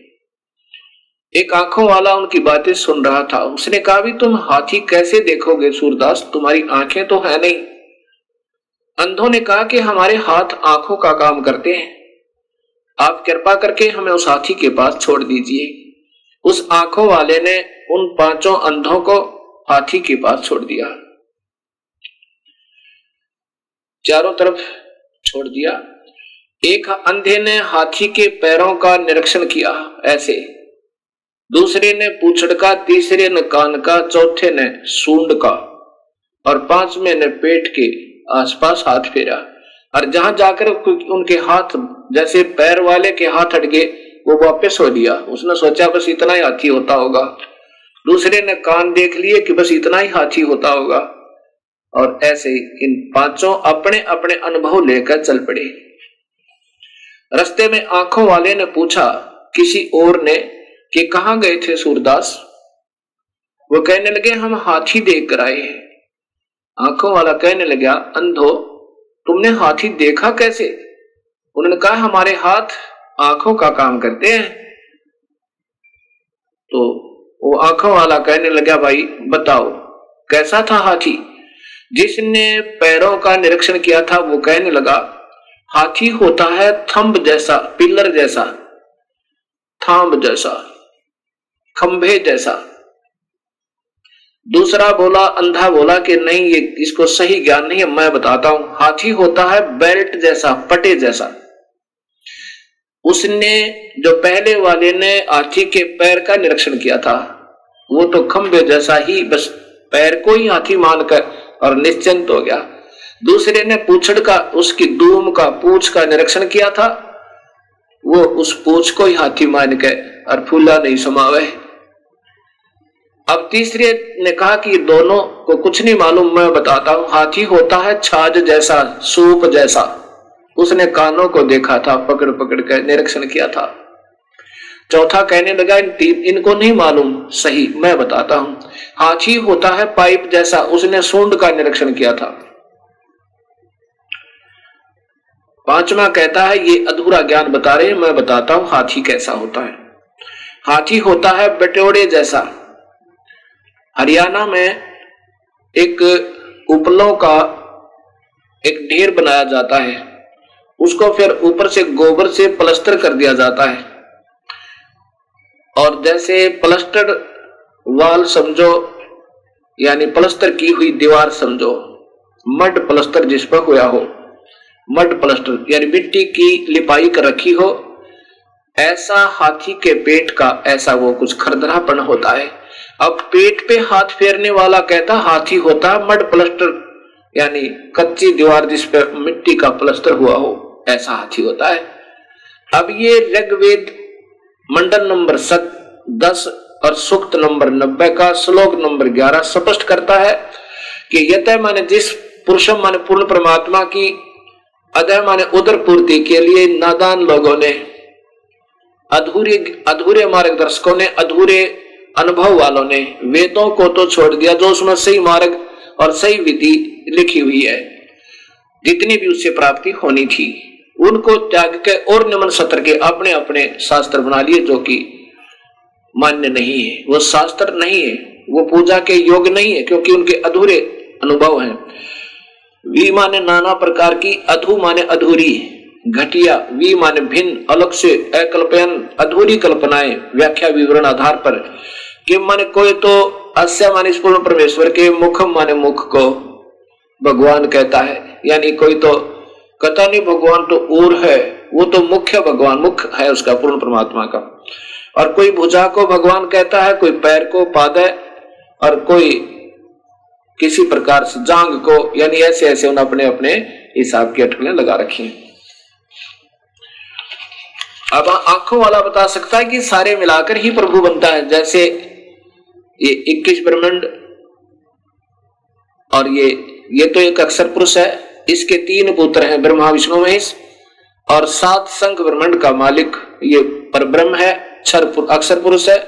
एक आँखों वाला उनकी बातें सुन रहा था। उसने कहा भी तुम हाथी कैसे देखोगे सूरदास? तुम्हारी आँखें तो है नहीं। अंधों ने कहा कि हमारे हाथ आँखों का काम करते हैं। आप कृपा करके हमें उस हाथी के पास छोड़ दीजिए। उस आँखों वाले ने उन पाँचों अंधों को हाथी के पास छोड़ दिया। चारों तरफ़ छोड़ दिया। एक अंधे ने हाथी के पैरों का निरीक्षण किया, ऐसे। दूसरे ने पूछड़ का, तीसरे ने कान का, चौथे ने सूंड का, और पाँचवें ने पेट के आसपास हाथ फेरा। और जहाँ जाकर उनके हाथ, जैसे पैर वाले के हाथ गए वो वापस हो लिया। उसने सोचा, बस इतना ही हाथी होता होगा। दूसरे ने कान देख लिए कि बस इतना ही हाथी होता होगा। और ऐसे इन पाँचों अपने अपने अनुभव लेकर चल पड़े। रस्ते में आँखों वाले ने पूछा, किसी और ने, कि कहा गए थे सूरदास? वो कहने लगे, हम हाथी देख कर आए हैं। आँखों वाला कहने लगा, अंधो, तुमने हाथी देखा कैसे? उन्होंने कहा, हमारे हाथ आँखों का काम करते हैं। तो वो आँखों वाला कहने लगा, भाई, बताओ, कैसा था हाथी? जिसने पैरों का निरीक्षण किया था, वो कहने लगा हाथी होता है थंब जैसा, पिलर जैसा, थांब जैसा, खंभे जैसा। दूसरा बोला, अंधा बोला कि नहीं, ये इसको सही ज्ञान नहीं है, मैं बताता हूँ। हाथी होता है बेल्ट जैसा, पटे जैसा। उसने, जो पहले वाले ने हाथी के पैर का निरीक्षण किया था, वो तो खंबे जैसा ही, बस पैर को ही हाथी मानकर और निश्चिंत हो गया। दूसरे ने पूछड़ का, उसकी दूम का, पूछ का निरीक्षण किया था। वो उस पूछ को ही हाथी मान के और फूला नहीं समावे। अब तीसरे ने कहा कि दोनों को कुछ नहीं मालूम, मैं बताता हूँ। हाथी होता है छाज जैसा, सूप जैसा। उसने कानों को देखा था, पकड़ पकड़ के निरीक्षण किया था। चौथा कहने लगा, इन इनको नहीं मालूम। सही, मैं बताता हूँ। हाथी होता है पाइप जैसा, उसने सूंड का निरीक्षण किया था। पांचवा कहता है, ये अधूरा ज्ञान बता रहे मैं बताता हूँ, हाथी कैसा होता है। हाथी होता है बटोड़े जैसा। हरियाणा में एक उपलों का एक ढेर बनाया जाता है। उसको फिर ऊपर से गोबर से प्लस्टर कर दिया जाता है। और जैसे प्लस्टर वाल समझो, यानी प्लस्तर की हुई दीवार समझो, मड प्लस्तर जिस पर हुआ हो मड प्लस्टर, यानी मिट्टी की लिपाई कर रखी हो। ऐसा हाथी के पेट का ऐसा वो कुछ खरदरापन होता है। अब पेट पे हाथ फेरने वाला कहता, हाथी होता मड प्लस्टर, यानी कच्ची दीवार जिस पे मिट्टी का प्लस्तर हुआ हो, ऐसा हाथी होता है। अब ये ऋग्वेद मंडल नंबर सत, दस और सुक्त नंबर नब्बे का श्लोक नंबर ग्यारह स्पष्ट करता है कि यत माने जिस पुरुषम माने पूर्ण परमात्मा की अदय माने उदर पूर्ति के लिए नादान लोगों ने, अधूरे अधूरे मार्गदर्शकों ने, अधूरे अनुभव वालों ने वेदों को तो छोड़ दिया जो उसमें सही मार्ग और सही विधि लिखी हुई है। जितनी भी उससे प्राप्ति होनी थी, उनको त्याग के और निम्न सत्र के अपने अपने शास्त्र बना लिए जो कि मान्य नहीं है। वो शास्त्र नहीं है, वो पूजा के योग नहीं है, क्योंकि उनके अधूरे अनुभव हैं। वी माने नाना प्रकार की, अधु माने अधूरी। घटिया, वी माने भिन्न, अलग से अकल्पयन, अधूरी कल्पनाएँ, व्याख्या विवरण आधार पर। कि माने कोई तो अस्य माने पूर्ण परमेश्वर के मुखम माने मुख को। भगवान कहता है, यानी कोई तो कथा नहीं, भगवान तो और है, वो तो मुख्य भगवान मुख्य है उसका, पूर्ण परमात्मा का। और कोई भुजा को भगवान कहता है, कोई पैर को पाद और कोई किसी प्रकार से जांग को, यानी ऐसे ऐसे उन्होंने अपने अपने हिसाब की अटकलें लगा रखी हैं। अब आँखों वाला बता सकता है कि सारे मिलाकर ही प्रभु बनता है, जैसे ये इक्कीस ब्रह्मंड और ये ये तो एक अक्षर पुरुष है, इसके तीन पुत्र हैं ब्रह्मा, विष्णु, महेश, और सात संघ ब्रह्मंड का मालिक ये पर ब्रह्म है अक्षर पुरुष है,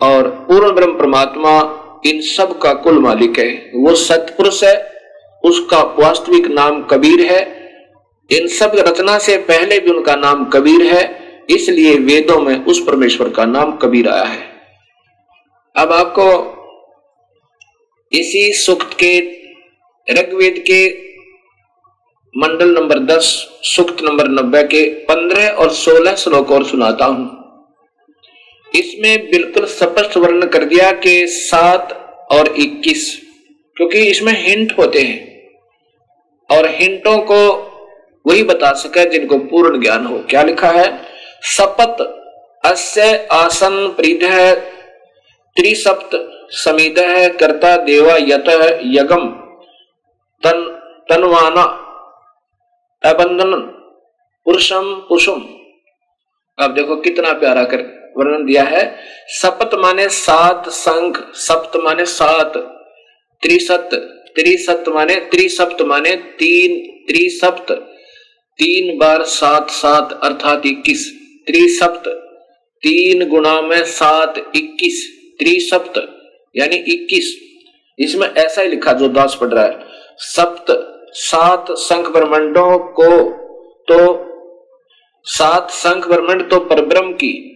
और पूर्ण ब्रह्म परमात्मा इन सब का कुल मालिक है। वो सतपुरुष है, उसका वास्तविक नाम कबीर है। इन सब रचना से पहले भी उनका नाम कबीर है, इसलिए वेदों में उस परमेश्वर का नाम कबीर आया है। अब आपको इसी सुक्त के, ऋग्वेद के मंडल नंबर दस, सुक्त नंबर नब्बे के पंद्रह और सोलह श्लोक और सुनाता हूँ। इसमें बिल्कुल स्पष्ट वर्णन कर दिया कि सात और इक्कीस, क्योंकि इसमें हिंट होते हैं। और हिंटों को वही बता सके जिनको पूर्ण ज्ञान हो। क्या लिखा है? सपत अस्य आसन प्रीध त्रिसप्त समीद कर्ता देवा यत यगम तन, तनवाना, अबंधन, पुरुषम, पुषुम। अब देखो कितना प्यारा कर वर्णन दिया है। सप्त माने सात संख सप्त माने सात, त्रिसत त्रिसत माने त्रिसप्त माने तीन, त्रिसप्त, तीन बार सात सात अर्थात इक्कीस। त्रिसप्त, तीन गुणा में सात, इक्कीस। त्रिसप्त, यानी इक्कीस। इसमें ऐसा ही लिखा जो दास पढ़ रहा है। सप्त, सात संख ब्रह्मंडों को तो सात संख ब्रह्मंड तो परब्रह्म की।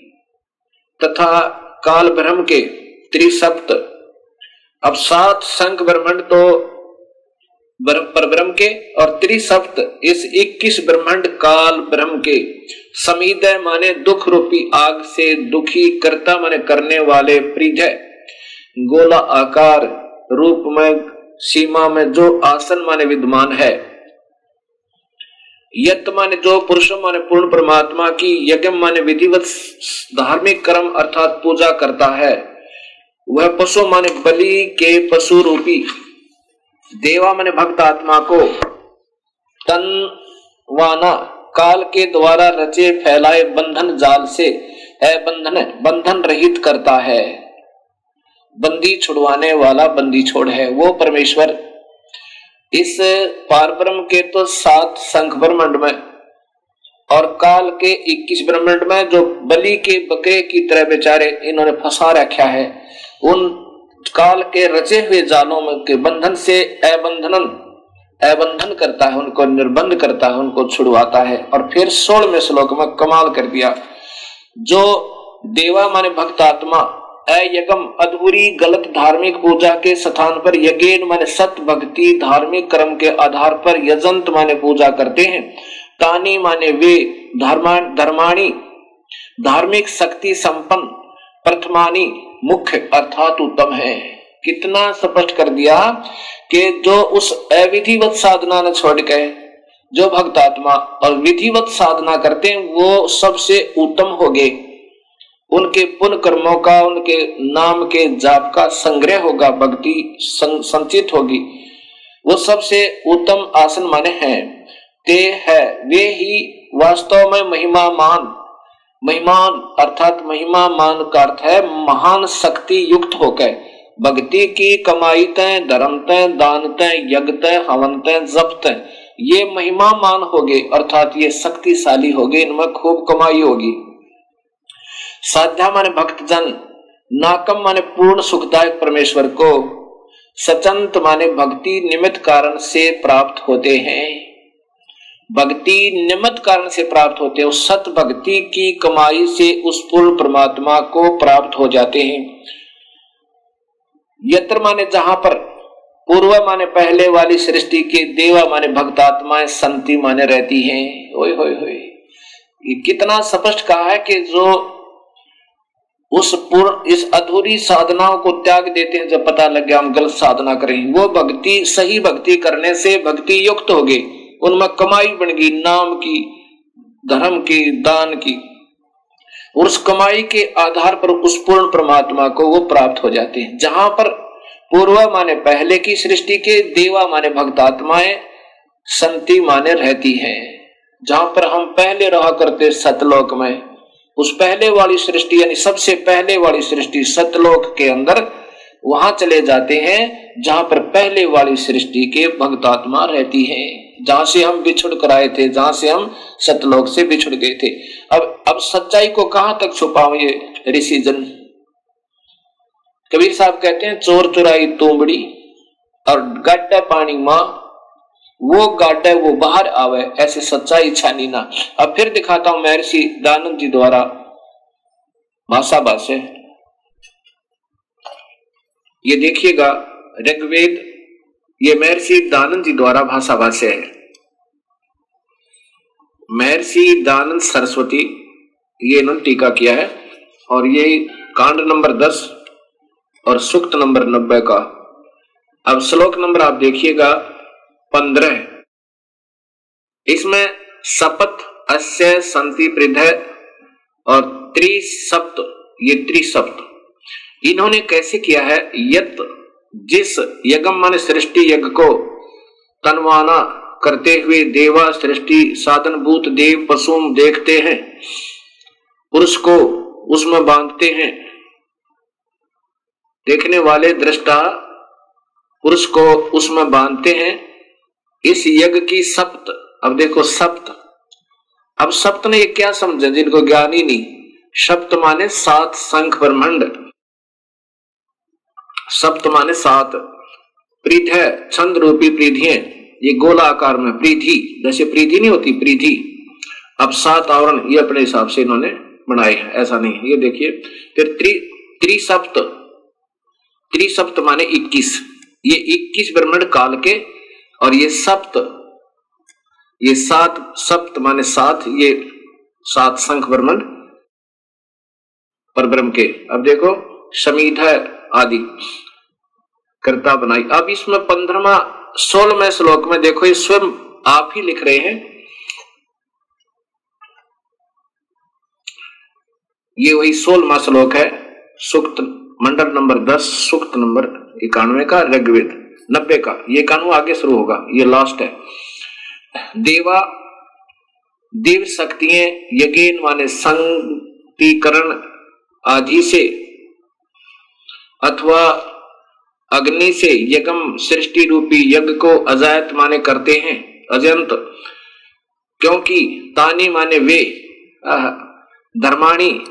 तथा काल ब्रह्म के त्रिसप्त। अब सात संख ब्रह्मंड तो पर ब्रह्म के और त्रिसप्त इस 21 ब्रह्मांड काल ब्रह्म के। समीद माने दुख रूपी आग से दुखी करता माने करने वाले प्रिजय। गोला आकार, रूप में, सीमा में जो आसन माने विद्यमान है। यत माने जो पुरुष माने पूर्ण परमात्मा की यज्ञ माने विधिवत धार्मिक कर्म अर्थात पूजा करता है, वह पशु माने बलि के पशु रूपी देवा माने भक्त आत्मा को तनवाना काल के द्वारा रचे फैलाए बंधन जाल से, है बंधन बंधन रहित करता है। बंदी छुड़वाने वाला बंदी छोड़ है, वो परमेश्वर इस पारब्रह्म के तो सात संख ब्रह्मंड में और काल के इक्कीस ब्रह्मंड में जो बलि के बकरे की तरह बेचारे इन्होंने फंसा रखा है, उन काल के रचे हुए जालों में के बंधन से अबंधन अबंधन करता है, उनको निर्बंध करता है, उनको छुड़वाता है और फिर सोलहवें श्लोक में कमाल कर दिया। जो देवा माने भक्त आत्मा अयगम अधूरी गलत धार्मिक पूजा के स्थान पर यज्ञ माने सत भक्ति धार्मिक कर्म के आधार पर यजंत माने पूजा करते हैं। तानी माने वे धर्मा धर्माणी, धार्मिक शक्ति संपन्न, प्रथमानी, मुख्य अर्थात उत्तम है। कितना स्पष्ट कर दिया कि जो उस अविधिवत साधना ने छोड़ के, जो भक्त आत्मा और विधिवत साधना करते हैं, वो सबसे उत्तम हो गए उनके पुण्य कर्मों का, उनके नाम के जाप का संग्रह होगा, भक्ति संचित होगी। वो सबसे उत्तम आसन माने हैं। ते है, वे ही वास्तव में महिमा मान। महिमान अर्थात महिमा मान का अर्थ है महान शक्ति युक्त होकर। भक्ति की कमाई तय, धर्म तय, दान तय, यज्ञ तय, हवन तय, जप तय, ये महिमा मान हो गए अर्थात ये शक्तिशाली हो गए इनमें खूब कमाई होगी। साध्या माने भक्त जन नाकम माने पूर्ण सुखदायक परमेश्वर को सचंत माने भक्ति निमित्त कारण से प्राप्त होते हैं। भक्ति निमित्त कारण से प्राप्त होते हैं सत भक्ति की कमाई से उस पूर्ण परमात्मा को प्राप्त हो जाते हैं। यत्र माने जहाँ पर पूर्व माने पहले वाली सृष्टि के देवा माने भक्तात्माएँ संति माने रहती हैं। ओए होए होए कितना स्पष्ट कहा है कि जो पूर्ण इस अधूरी साधनाओं को त्याग देते हैं। जब पता लग गया हम गलत साधना करें, वो भक्ति, सही भक्ति करने से भक्ति युक्त हो गई। उनमें कमाई बन गई, नाम की, धर्म की, दान की। और उस कमाई के आधार पर उस पूर्ण परमात्मा को वो प्राप्त हो जाते हैं। जहाँ पर पूर्व माने पहले की सृष्टि के, देवा माने भक्तात्माएँ, संति माने रहती हैं। जहाँ पर हम पहले रहा करते सतलोक में उस पहले वाली सृष्टि, यानी सबसे पहले वाली सृष्टि सतलोक के अंदर, वहाँ चले जाते हैं, जहाँ पर पहले वाली सृष्टि के भक्तात्मा रहती है, जहाँ से हम बिछुड़ कर आए थे, जहाँ से हम सतलोक से बिछुड़ गए थे। अब अब सच्चाई को कहाँ तक छुपाओ ये ऋषि जन? कबीर साहब कहते हैं, चोर चुराई तोमड़ी और गड्ढा पानी माँ वो गाड्डा वो बाहर आवे, ऐसे सच्चाई छानी ना। अब फिर दिखाता हूँ महर्षि दानंद जी द्वारा मासाबा से ये देखिएगा, ऋग्वेद, ये महर्षि दानंद जी द्वारा भाषा भाष्य है। महर्षि दानंद सरस्वती, ये इन्होंने टीका किया है, और ये कांड नंबर दस और सुक्त नंबर नब्बे का। अब श्लोक नंबर आप देखिएगा पंद्रह। इसमें सपत, अस्य, संति प्रध और त्रिसप्त, ये त्रिसप्त। इन्होंने कैसे किया है? यत, जिस यज्ञम मन सृष्टि यज्ञ को तनवाना करते हुए देवा, सृष्टि, साधन, भूत, देव पशुम देखते हैं, पुरुष को उसमें बांधते हैं। देखने वाले दृष्टा पुरुष को उसमें बांधते हैं। इस यज्ञ की सप्त। अब देखो सप्त। अब सप्त ने ये क्या समझे? जिनको ज्ञान ही नहीं। सप्त माने सात संख ब्रह्मंड। सप्त माने सात। प्रीत है, छंद रूपी प्रीधिये ये गोला आकार में प्रीधि जैसे प्रीधि नहीं होती प्रीधि अब सात आवरण, ये अपने हिसाब से इन्होंने बनाए हैं। ऐसा नहीं ये देखिए, फिर त्रि, त्रिसप्त। त्रिसप्त माने इक्कीस। ये इक्कीस ब्रह्मंड काल के और ये सप्त, ये सात, सप्त माने सात, ये सात संख वर्मन पर ब्रह्म के। अब देखो समीध आदि, कर्ता बनाई। अब इसमें पंद्रहवा सोलहवें श्लोक में देखो, ये स्वयं आप ही लिख रहे हैं। ये वही सोलवा श्लोक है, सुक्त मंडल नंबर दस, सुक्त नंबर इक्यानवे का ऋग्वेद। नब्बे का, ये कानून आगे शुरू होगा, ये लास्ट है। देवा, देव शक्तियाँ, यज्ञ माने संतीकरण आदि से, अथवा अग्नि से यज्ञ सृष्टि रूपी यज्ञ को अजायत माने करते हैं, अजंत। क्योंकि तानी माने वे धर्माणी,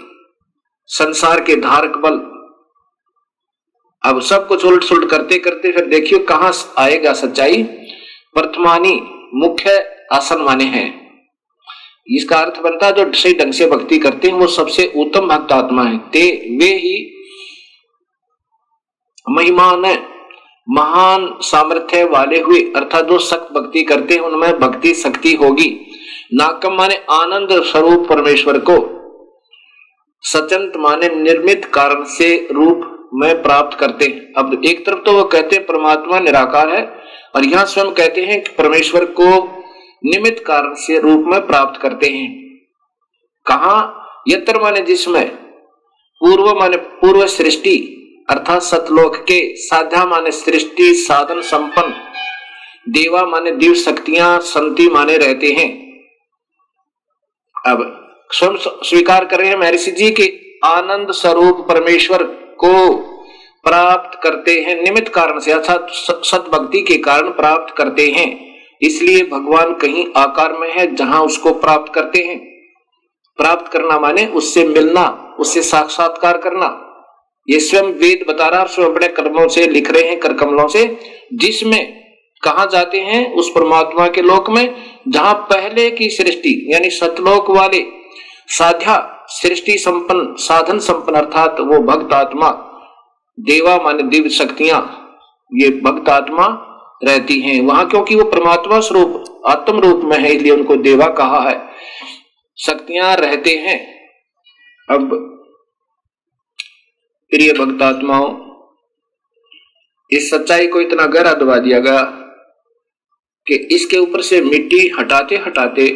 संसार के धारक बल अब सब कुछ उलट सुलट करते करते फिर देखियो कहाँ आएगा सच्चाई। वर्तमानी मुख्य आसन माने हैं। इसका अर्थ बनता है जो सही ढंग से भक्ति करते हैं, वो सबसे उत्तम भक्त आत्मा है। ते, वे ही महिमान महान सामर्थ्य वाले हुए, अर्थात जो सख्त भक्ति करते हैं, उनमें भक्ति शक्ति होगी। नाकम माने आनंद स्वरूप परमेश्वर को, सचंत माने निर्मित कारण से रूप में प्राप्त करते हैं। अब एक तरफ़ तो वो कहते हैं परमात्मा निराकार है और यहाँ स्वयं कहते हैं कि परमेश्वर को निमित कारण से रूप में प्राप्त करते हैं। कहा? यत्र माने जिसमें। पूर्व माने पूर्व सृष्टि अर्थात सतलोक के साध्या माने सृष्टि साधन संपन्न। देवा माने दिव्य शक्तियाँ संति माने रहते हैं। अब स्वयं स्वीकार कर रहे हैं महर्षि जी के आनंद स्वरूप परमेश्वर को प्राप्त करते हैं निमित कारण से, अर्थात सतभक्ति के कारण प्राप्त करते हैं। इसलिए भगवान कहीं आकार में है, जहाँ उसको प्राप्त करते हैं। प्राप्त करना माने उससे मिलना, उससे साक्षात्कार करना। ये स्वयं वेद बता रहा स्वयं अपने कर्मों से लिख रहे हैं कर कमलों से, जिसमें कहा जाते हैं, उस परमात्मा के लोक में, जहाँ पहले की सृष्टि, यानी सतलोक वाले साध्या सृष्टि संपन्न, साधन संपन्न अर्थात वो भक्त आत्मा, देवा माने दिव्य शक्तियाँ, ये भक्त आत्मा रहती हैं। वहाँ क्योंकि वो परमात्मा स्वरूप, आत्म रूप में है, इसलिए उनको देवा कहा है। शक्तियाँ रहते हैं। अब प्रिय भक्तात्माओं इस सच्चाई को इतना गहरा दबा दिया गया कि इसके ऊपर से मिट्टी हटाते हटाते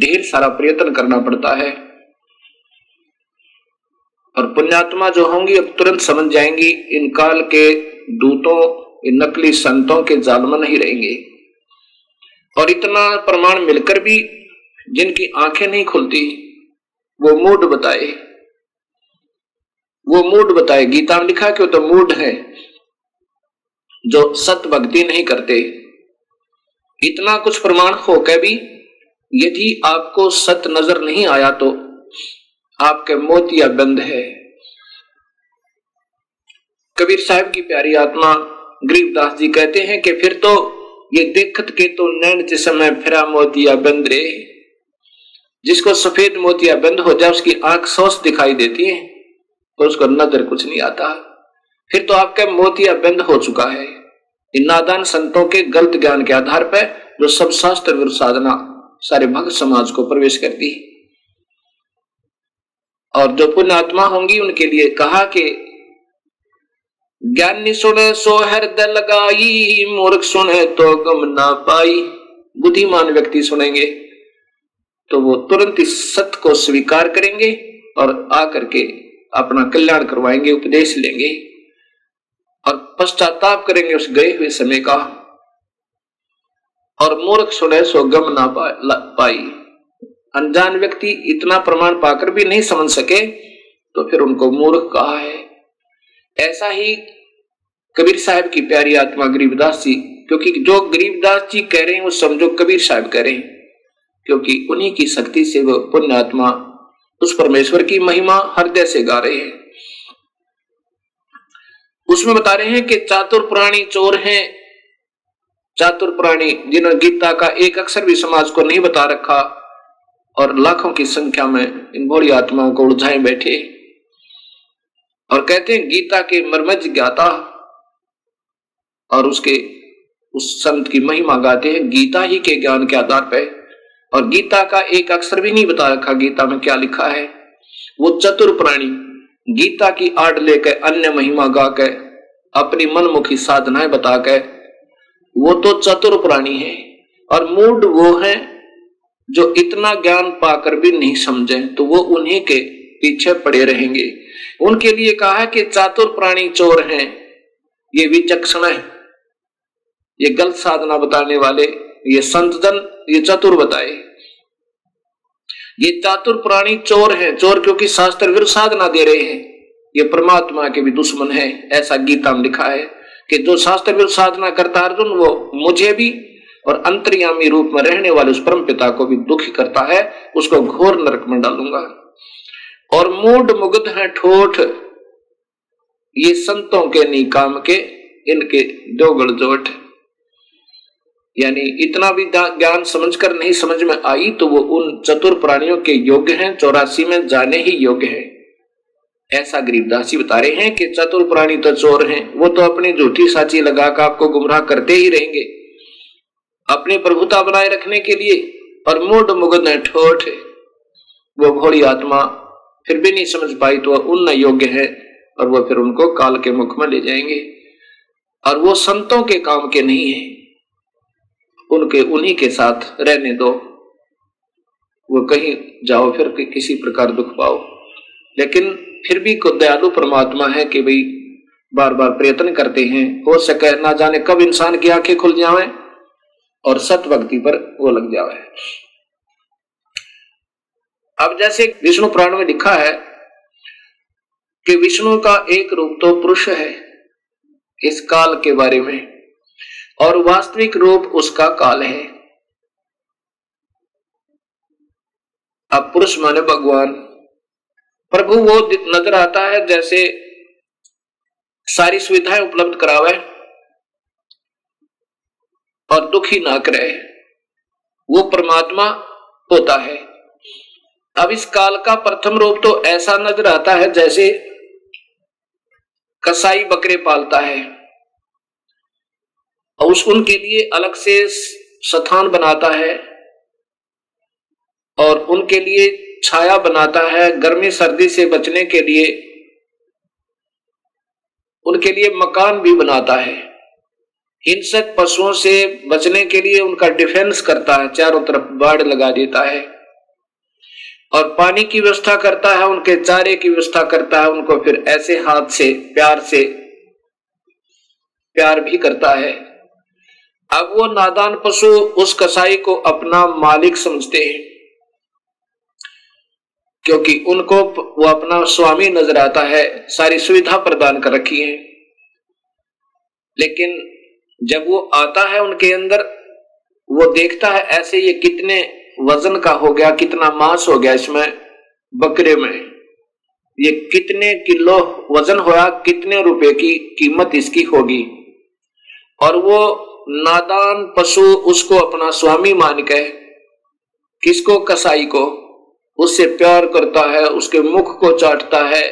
ढेर सारा प्रयत्न करना पड़ता है। और पुण्यात्मा जो होंगी, अब तुरंत समझ जाएँगी, इन काल के दूतों, इन नकली संतों के जाल में नहीं रहेंगे। और इतना प्रमाण मिलकर भी जिनकी आँखें नहीं खुलती, वो मूड बताए। वो मूड बताए। गीता में लिखा कि वो तो मूड है, जो सत भक्ति नहीं करते। इतना कुछ प्रमाण हो के भी यदि आपको सत नज़र नहीं आया तो आपके मोतिया बंद है। कबीर साहब की प्यारी आत्मा गरीबदास जी कहते हैं कि फिर तो ये देखत के तो नैन समय फिरा मोतिया बंद रे। जिसको सफ़ेद मोतिया बंद हो जाए, उसकी आँख सोच दिखाई देती है और उसको नज़र कुछ नहीं आता। फिर तो आपका मोतिया बंद हो चुका है। इन नादान संतों के गलत ज्ञान के आधार पर जो सब शास्त्र साधना सारे भक्त समाज को प्रवेश करती है। और जो पुण्य आत्मा होंगी उनके लिए कहा कि, ज्ञानी सुने सो हृदय लगाई, मूर्ख सुने तो गम ना पाई। बुद्धिमान व्यक्ति सुनेंगे तो वो तुरंत इस सत्य को स्वीकार करेंगे और आकर के अपना कल्याण करवाएँगे, उपदेश लेंगे और पश्चाताप करेंगे उस गए हुए समय का। और मूर्ख सुने सो गम ना पाई। अनजान व्यक्ति इतना प्रमाण पाकर भी नहीं समझ सके तो फिर उनको मूर्ख कहा है। ऐसा ही कबीर साहब की प्यारी आत्मा गरीबदास जी, क्योंकि जो गरीबदास जी कह रहे हैं, वो समझो कबीर साहब कह रहे हैं, क्योंकि उन्हीं की शक्ति से वो पुण्य आत्मा उस परमेश्वर की महिमा हृदय से गा रहे हैं। उसमें बता रहे हैं कि चातुर प्राणी चोर हैं। चातुर प्राणी जिन्होंने गीता का एक अक्षर भी समाज को नहीं बता रखा और लाखों की संख्या में इन भोड़ी आत्माओं को उलझाए बैठे। और कहते हैं, गीता के मर्मज ज्ञाता और उसके उस संत की महिमा गाते हैं, गीता ही के ज्ञान के आधार पर और गीता का एक अक्षर भी नहीं बता रखा, गीता में क्या लिखा है? वो चतुर प्राणी, गीता की आड़ लेकर अन्य महिमा गा कर अपनी मनमुखी साधनाएँ बता कर वो तो चतुर प्राणी है। और मूड वो है जो इतना ज्ञान पाकर भी नहीं समझे तो वो उन्हीं के पीछे पड़े रहेंगे। उनके लिए कहा है कि चातुर प्राणी चोर हैं, ये विचक्षण है। ये गलत साधना बताने वाले, ये संत जन ये चतुर बताए। ये चातुर प्राणी चोर हैं, चोर क्योंकि शास्त्र विरुद्ध साधना दे रहे हैं। ये परमात्मा के भी दुश्मन है, ऐसा गीता में लिखा है कि जो शास्त्र विरुद्ध साधना करता अर्जुन, वो मुझे भी और अंतर्यामी रूप में रहने वाले उस परम पिता को भी दुखी करता है, उसको घोर नरक में डालूँगा। और मूड मुग्ध है ठोठ, ये संतों के निकाम के, इनके दो गड़जोट यानी इतना भी ज्ञान समझकर नहीं समझ में आई तो वो उन चतुर प्राणियों के योग्य हैं, चौरासी में जाने ही योग्य है। ऐसा गरीबदासी बता रहे हैं कि चतुर प्राणी तो चोर हैं, वो तो अपनी झूठी साची लगाकर आपको गुमराह करते ही रहेंगे। अपनी प्रभुता बनाए रखने के लिए और मूड मुगद ठोठ वो घोड़ी आत्मा फिर भी नहीं समझ पाई तो उन योग्य है और वह फिर उनको काल के मुख में ले जाएँगे। और वो संतों के काम के नहीं है। उनके उन्हीं के साथ रहने दो। वो कहीं जाओ फिर कि, किसी प्रकार दुख पाओ। लेकिन फिर भी को दयालु परमात्मा है कि भाई बार बार प्रयत्न करते हैं। हो सके ना जाने कब इंसान की आँखें खुल जाए। और सत भक्ति पर वो लग जाए अब जैसे विष्णु पुराण में लिखा है कि विष्णु का एक रूप तो पुरुष है इस काल के बारे में, और वास्तविक रूप उसका काल है। अब पुरुष माने भगवान। प्रभु वो नज़र आता है जैसे सारी सुविधाएँ उपलब्ध करावे। और दुखी ना करे। वो परमात्मा होता है। अब इस काल का प्रथम रूप तो ऐसा नज़र आता है जैसे कसाई बकरे पालता है। और उस उनके लिए अलग से स्थान बनाता है और उनके लिए छाया बनाता है गर्मी सर्दी से बचने के लिए। उनके लिए मकान भी बनाता है। हिंसक पशुओं से बचने के लिए उनका डिफेंस करता है, चारों तरफ़ बाढ़ लगा देता है। और पानी की व्यवस्था करता है, उनके चारे की व्यवस्था करता है, उनको फिर ऐसे हाथ से, प्यार से, प्यार भी करता है। अब वो नादान पशु उस कसाई को अपना मालिक समझते हैं, क्योंकि उनको वो अपना स्वामी नज़र आता है, सारी सुविधा प्रदान कर रखी है। लेकिन जब वो आता है उनके अंदर, वो देखता है ऐसे ये कितने वज़न का हो गया, कितना मांस हो गया इसमें, बकरे में। ये कितने किलो वज़न होया, कितने रुपए की कीमत इसकी होगी। और वो नादान पशु उसको अपना स्वामी मान के, किसको, कसाई को, उससे प्यार करता है, उसके मुख को चाटता है,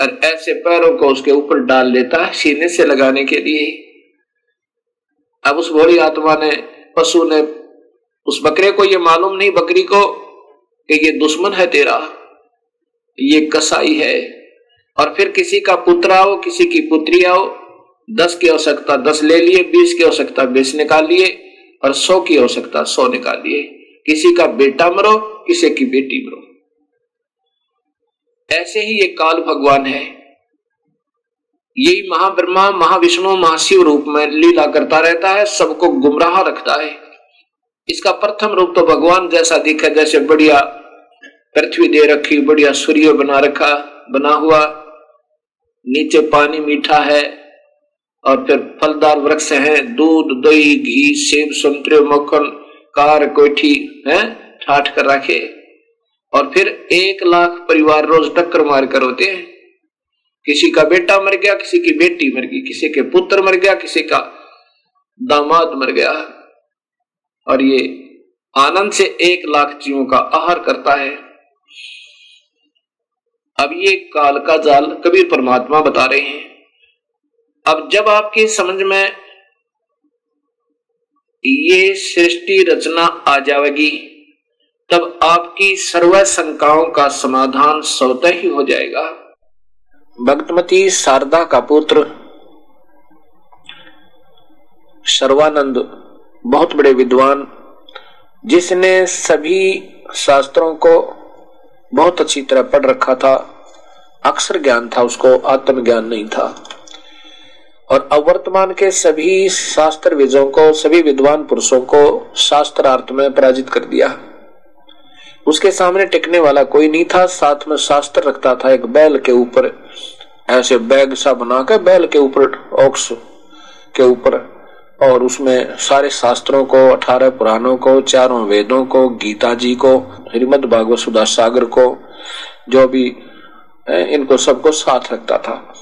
और ऐसे पैरों को उसके ऊपर डाल लेता है, सीने से लगाने के लिए। अब उस भोली आत्मा ने, पशु ने, उस बकरे को, ये मालूम नहीं बकरी को, कि ये दुश्मन है तेरा। ये कसाई है। और फिर किसी का पुत्र आओ, किसी की पुत्री आओ, दस की आवश्यकता, दस ले लिए, बीस की आवश्यकता, बीस निकाल लिए, और सौ की आवश्यकता, सौ निकाल लिए। किसी का बेटा मरो, किसी की बेटी मरो। ऐसे ही ये काल भगवान है। यही महाब्रह्मा, महाविष्णु, महाशिव रूप में लीला करता रहता है, सबको गुमराह रखता है। इसका प्रथम रूप तो भगवान जैसा दिखा, जैसे बढ़िया पृथ्वी दे रखी, बढ़िया सूर्य बना रखा, बना हुआ, नीचे पानी मीठा है, और फिर फलदार वृक्ष हैं, दूध, दही, घी, सेब, संतरे, मक्खन, कार, कोठी, है, ठाठ कर रखे। और फिर एक लाख परिवार रोज टक्कर मार कर होते हैं। किसी का बेटा मर गया, किसी की बेटी मर गई, किसी के पुत्र मर गया, किसी का दामाद मर गया और ये आनंद से एक लाख जीवों का आहार करता है। अब ये काल का जाल कबीर परमात्मा बता रहे हैं। अब जब आपकी समझ में ये सृष्टि रचना आ जाएगी, तब आपकी सर्व शंकाओं का समाधान स्वतः ही हो जाएगा। भक्तमती शारदा का पुत्र सर्वानंद बहुत बड़े विद्वान जिसने सभी शास्त्रों को बहुत अच्छी तरह पढ़ रखा था अक्षर ज्ञान था उसको आत्म ज्ञान नहीं था और अवर्तमान के सभी शास्त्र विजों को सभी विद्वान पुरुषों को शास्त्रार्थ में पराजित कर दिया उसके सामने टिकने वाला कोई नहीं था, साथ में शास्त्र रखता था एक बैल के ऊपर, ऐसे बैग सा बना के बैल के ऊपर, ऑक्स के ऊपर, और उसमें सारे शास्त्रों को, अठारह पुराणों को, चारों वेदों को, गीता जी को, श्रीमद भागवत सुधा सागर को, जो भी इनको सबको साथ रखता था।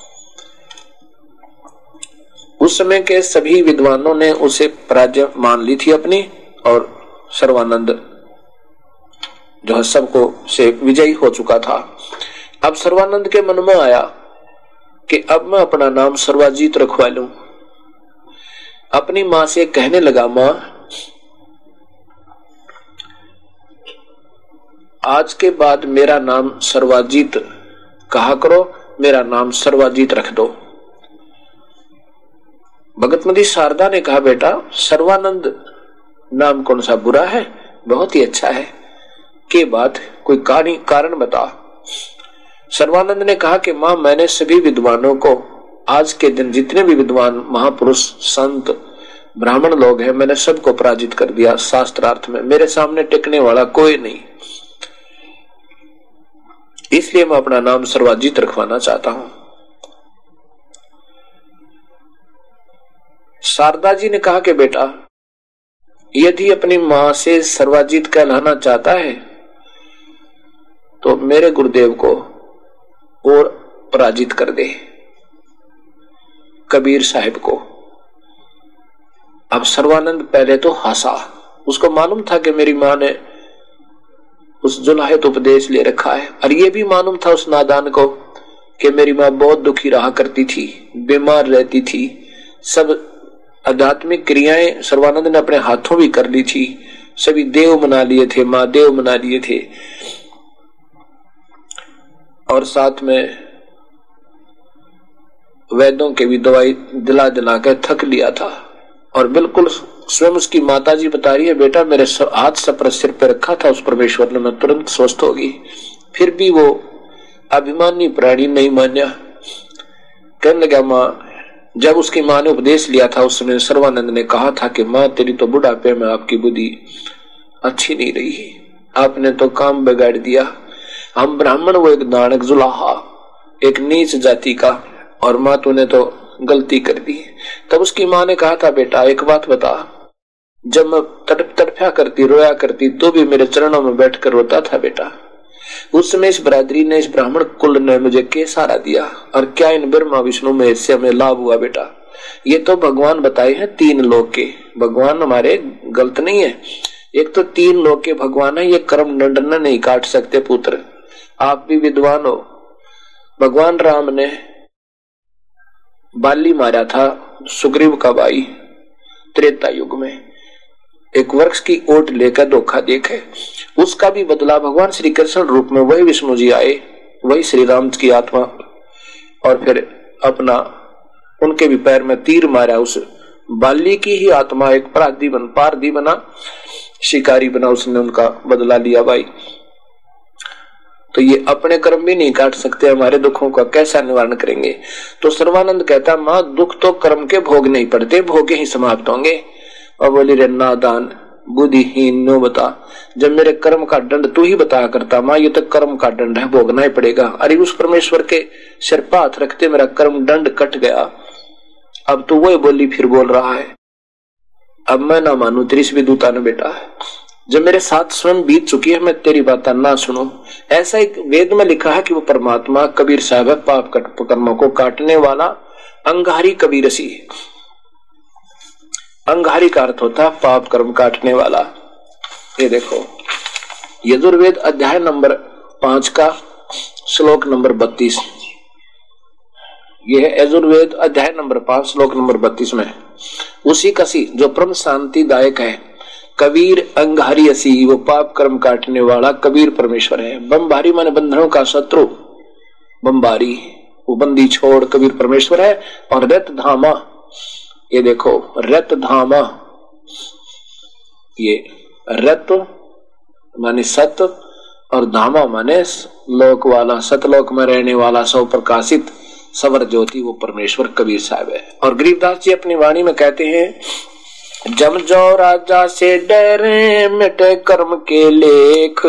उस समय के सभी विद्वानों ने उसे पराजय मान ली थी अपनी, और सर्वानंद जो है सबको से विजयी हो चुका था। अब सर्वानंद के मन में आया कि अब मैं अपना नाम सर्वाजीत रखवा लू। अपनी माँ से कहने लगा, माँ, आज के बाद मेरा नाम सर्वाजीत, कहा करो, मेरा नाम सर्वाजीत रख दो। भगतमती शारदा ने कहा, बेटा, सर्वानंद नाम कौन सा बुरा है? बहुत ही अच्छा है। के बाद कोई कारण बता। सर्वानंद ने कहा कि, माँ, मैंने सभी विद्वानों को आज के दिन जितने भी विद्वान महापुरुष, संत, ब्राह्मण लोग हैं, मैंने सबको पराजित कर दिया शास्त्रार्थ में। मेरे सामने टिकने वाला कोई नहीं। इसलिए मैं अपना नाम सर्वाजीत रखवाना चाहता हूँ। शारदा जी ने कहा कि, बेटा, यदि अपनी माँ से सर्वाजीत कहलाना चाहता है तो मेरे गुरुदेव को और पराजित कर दे कबीर साहिब को। अब सर्वानंद पहले तो हंसा। उसको मालूम था कि मेरी माँ ने उस जुलाहित उपदेश ले रखा है और ये भी मालूम था उस नादान को कि मेरी माँ बहुत दुखी रहा करती थी, बीमार रहती थी। सब आध्यात्मिक क्रियाएँ सर्वानंद ने अपने हाथों भी कर ली थी। सभी देव मना लिए थे, माँ देव मना लिए थे। और साथ में वैद्यों के भी दवाई दिला दिला के थक लिया था। और बिल्कुल स्वयं उसकी माता जी बता रही है, बेटा, मेरे हाथ सपर सिर पे रखा था, उस परमेश्वर ने मैं तुरंत स्वस्थ होगी। फिर भी वो अभिमानी प्राणी नहीं मान्या। कहने लगा, माँ, जब उसकी माँ ने उपदेश लिया था उस समय सर्वानंद ने कहा था कि, माँ, तेरी तो बुढ़ापे में आपकी बुद्धि अच्छी नहीं रही। आपने तो काम बिगाड़ दिया। हम ब्राह्मण वो एक दानक जुलाहा, एक नीच जाति का, और माँ तूने तो गलती कर दी तब उसकी माँ ने कहा था, बेटा, एक बात बता। जब मैं तड़प तड़फा करती, रोया करती तो भी मेरे चरणों में बैठकर रोता था, बेटा। उस समय इस बरादरी ने इस ब्राह्मण कुल ने मुझे के सहारा दिया, और क्या इन ब्रह्मा विष्णु में इससे हमें लाभ हुआ, बेटा? ये तो भगवान बताए हैं तीन लोग के भगवान हमारे गलत नहीं है। एक तो तीन लोग के भगवान है, ये कर्म दंड नहीं काट सकते, पुत्र। आप भी विद्वान हो। भगवान राम ने बाली मारा था सुग्रीव का भाई त्रेता युग में। एक वृक्ष की ओट लेकर धोखा देखे। उसका भी बदला भगवान श्री कृष्ण रूप में वही विष्णु जी आए, वही श्री राम की आत्मा और फिर अपना उनके भी पैर में तीर मारा। उस बाली की ही आत्मा एक पराधी बन, पारधी बना, शिकारी बना, उसने उनका बदला लिया भाई। तो ये अपने कर्म भी नहीं काट सकते, हमारे दुखों का कैसा निवारण करेंगे? तो सर्वानंद कहता, माँ, दुख तो कर्म के भोग नहीं पड़ते, भोगे ही समाप्त होंगे। और बोली, रे नादान, बुद्धिहीन नो बता जब मेरे कर्म का दंड तू ही बताया करता, माँ, ये तो कर्म का दंड है, भोगना ही पड़ेगा। अरे, उस परमेश्वर के सिर पाथ रखते मेरा कर्म दंड कट गया। अब तू वही बोली, फिर बोल रहा है, अब मैं ना मानू, तेरी भी दूता ने बेटा जब मेरे साथ स्वयं बीत चुकी है, मैं तेरी बात ना सुनू। ऐसा एक वेद में लिखा है कि वो परमात्मा, कबीर साहब पाप कर्मों को काटने वाला अंगारी कबीरसी अंगारी का अर्थ होता है पाप कर्म काटने वाला। ये देखो, यजुर्वेद अध्याय नंबर पाँच का श्लोक नंबर बत्तीस। ये है यजुर्वेद अध्याय नंबर पाँच, श्लोक नंबर बत्तीस में उसी कसी जो परम शांति दायक है। कबीर अंगारी असी, वो पाप कर्म काटने वाला कबीर परमेश्वर है। बम्बारी माने बंधनों का शत्रु। बम्बारी, वो बंदी छोड़ कबीर परमेश्वर है और रत धामा। ये देखो, रत धामा। ये रत माने सत और धामा माने लोक वाला, सतलोक में रहने वाला, सौ प्रकाशित, सवर ज्योति, वो परमेश्वर कबीर साहब है। और गरीबदास जी अपनी वाणी में कहते हैं जम जो राजा से डरे मिटे कर्म के लेख।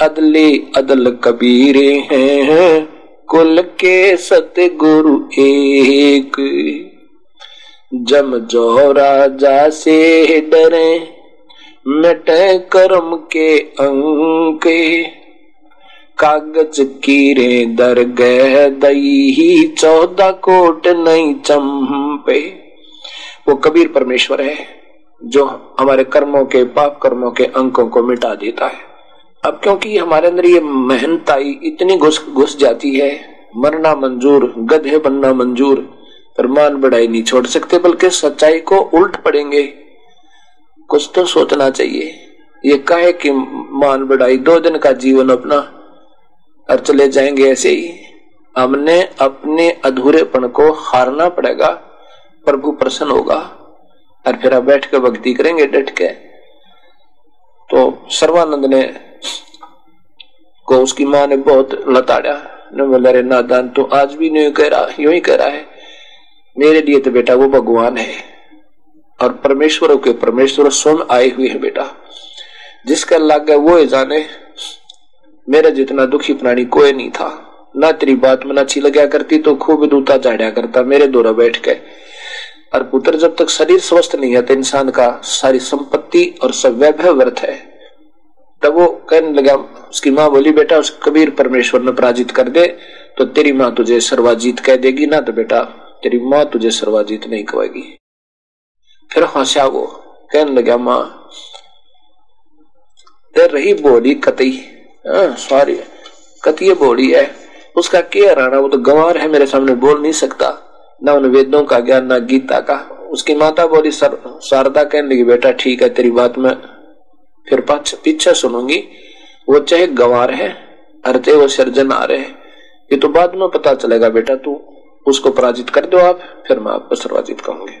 अदले अदल कबीर हैं, कुल के सतगुरु एक। जम जो राजा से डरे मिटे कर्म के अंक। कागज़ कीरे दर गह दई चौदह कोट नहीं चंपे। वो कबीर परमेश्वर है, जो हमारे कर्मों के, पाप कर्मों के अंकों को मिटा देता है। अब क्योंकि हमारे अंदर ये मेहनताई इतनी घुस घुस जाती है, मरना मंजूर, गधे बनना मंजूर पर मान बढ़ाई नहीं छोड़ सकते, बल्कि सच्चाई को उल्ट पड़ेंगे। कुछ तो सोचना चाहिए। ये कहे कि मान बढ़ाई, दो दिन का जीवन अपना, और चले जाएँगे ऐसे ही। हमने अपने अधूरेपन को हारना पड़ेगा। प्रभु प्रसन्न होगा और फिर आप बैठ कर भक्ति करेंगे, डट के। तो सर्वानंद ने को उसकी माँ ने बहुत लताड़ा। ने बोला नादान तो आज भी नहीं कह रहा, यूँ ही कह रहा है। मेरे लिए तो बेटा वो भगवान है और परमेश्वरों के परमेश्वर स्वयं आए हुए हैं बेटा। जिसका लग वो जाने। मेरा जितना दुखी प्राणी कोई नहीं था। ना तेरी बात में अच्छी लगा करती तो खूब दूता झाड़ा करता। मेरे दौरा बैठ के और पुत्र जब तक शरीर स्वस्थ नहीं है तो इंसान का सारी संपत्ति और सब वैभव व्यर्थ है। तब वो कहने लगा, उसकी माँ बोली, बेटा, उस कबीर परमेश्वर ने पराजित कर दे तो तेरी माँ तुझे सर्वाजीत कह देगी। ना तो बेटा, तेरी माँ तुझे सर्वाजीत नहीं कहेगी फिर हंसा वो कहने लगा, माँ दे रही बोली कतई सॉरी कतिय बोली है। उसका क्या राणा, वो तो गंवार है, मेरे सामने बोल नहीं सकता। ना उन वेदों का ज्ञान, ना गीता का। उसकी माता बोली, सर, शारदा कहने लगी, बेटा, ठीक है, तेरी बात में फिर पीछे सुनूँगी। वो चाहे गवार है अरते वो सर्जन आ रहे हैं। ये तो बाद में पता चलेगा, बेटा, तू उसको पराजित कर दो आप, फिर मैं आपको सर्वाजित कहूँगी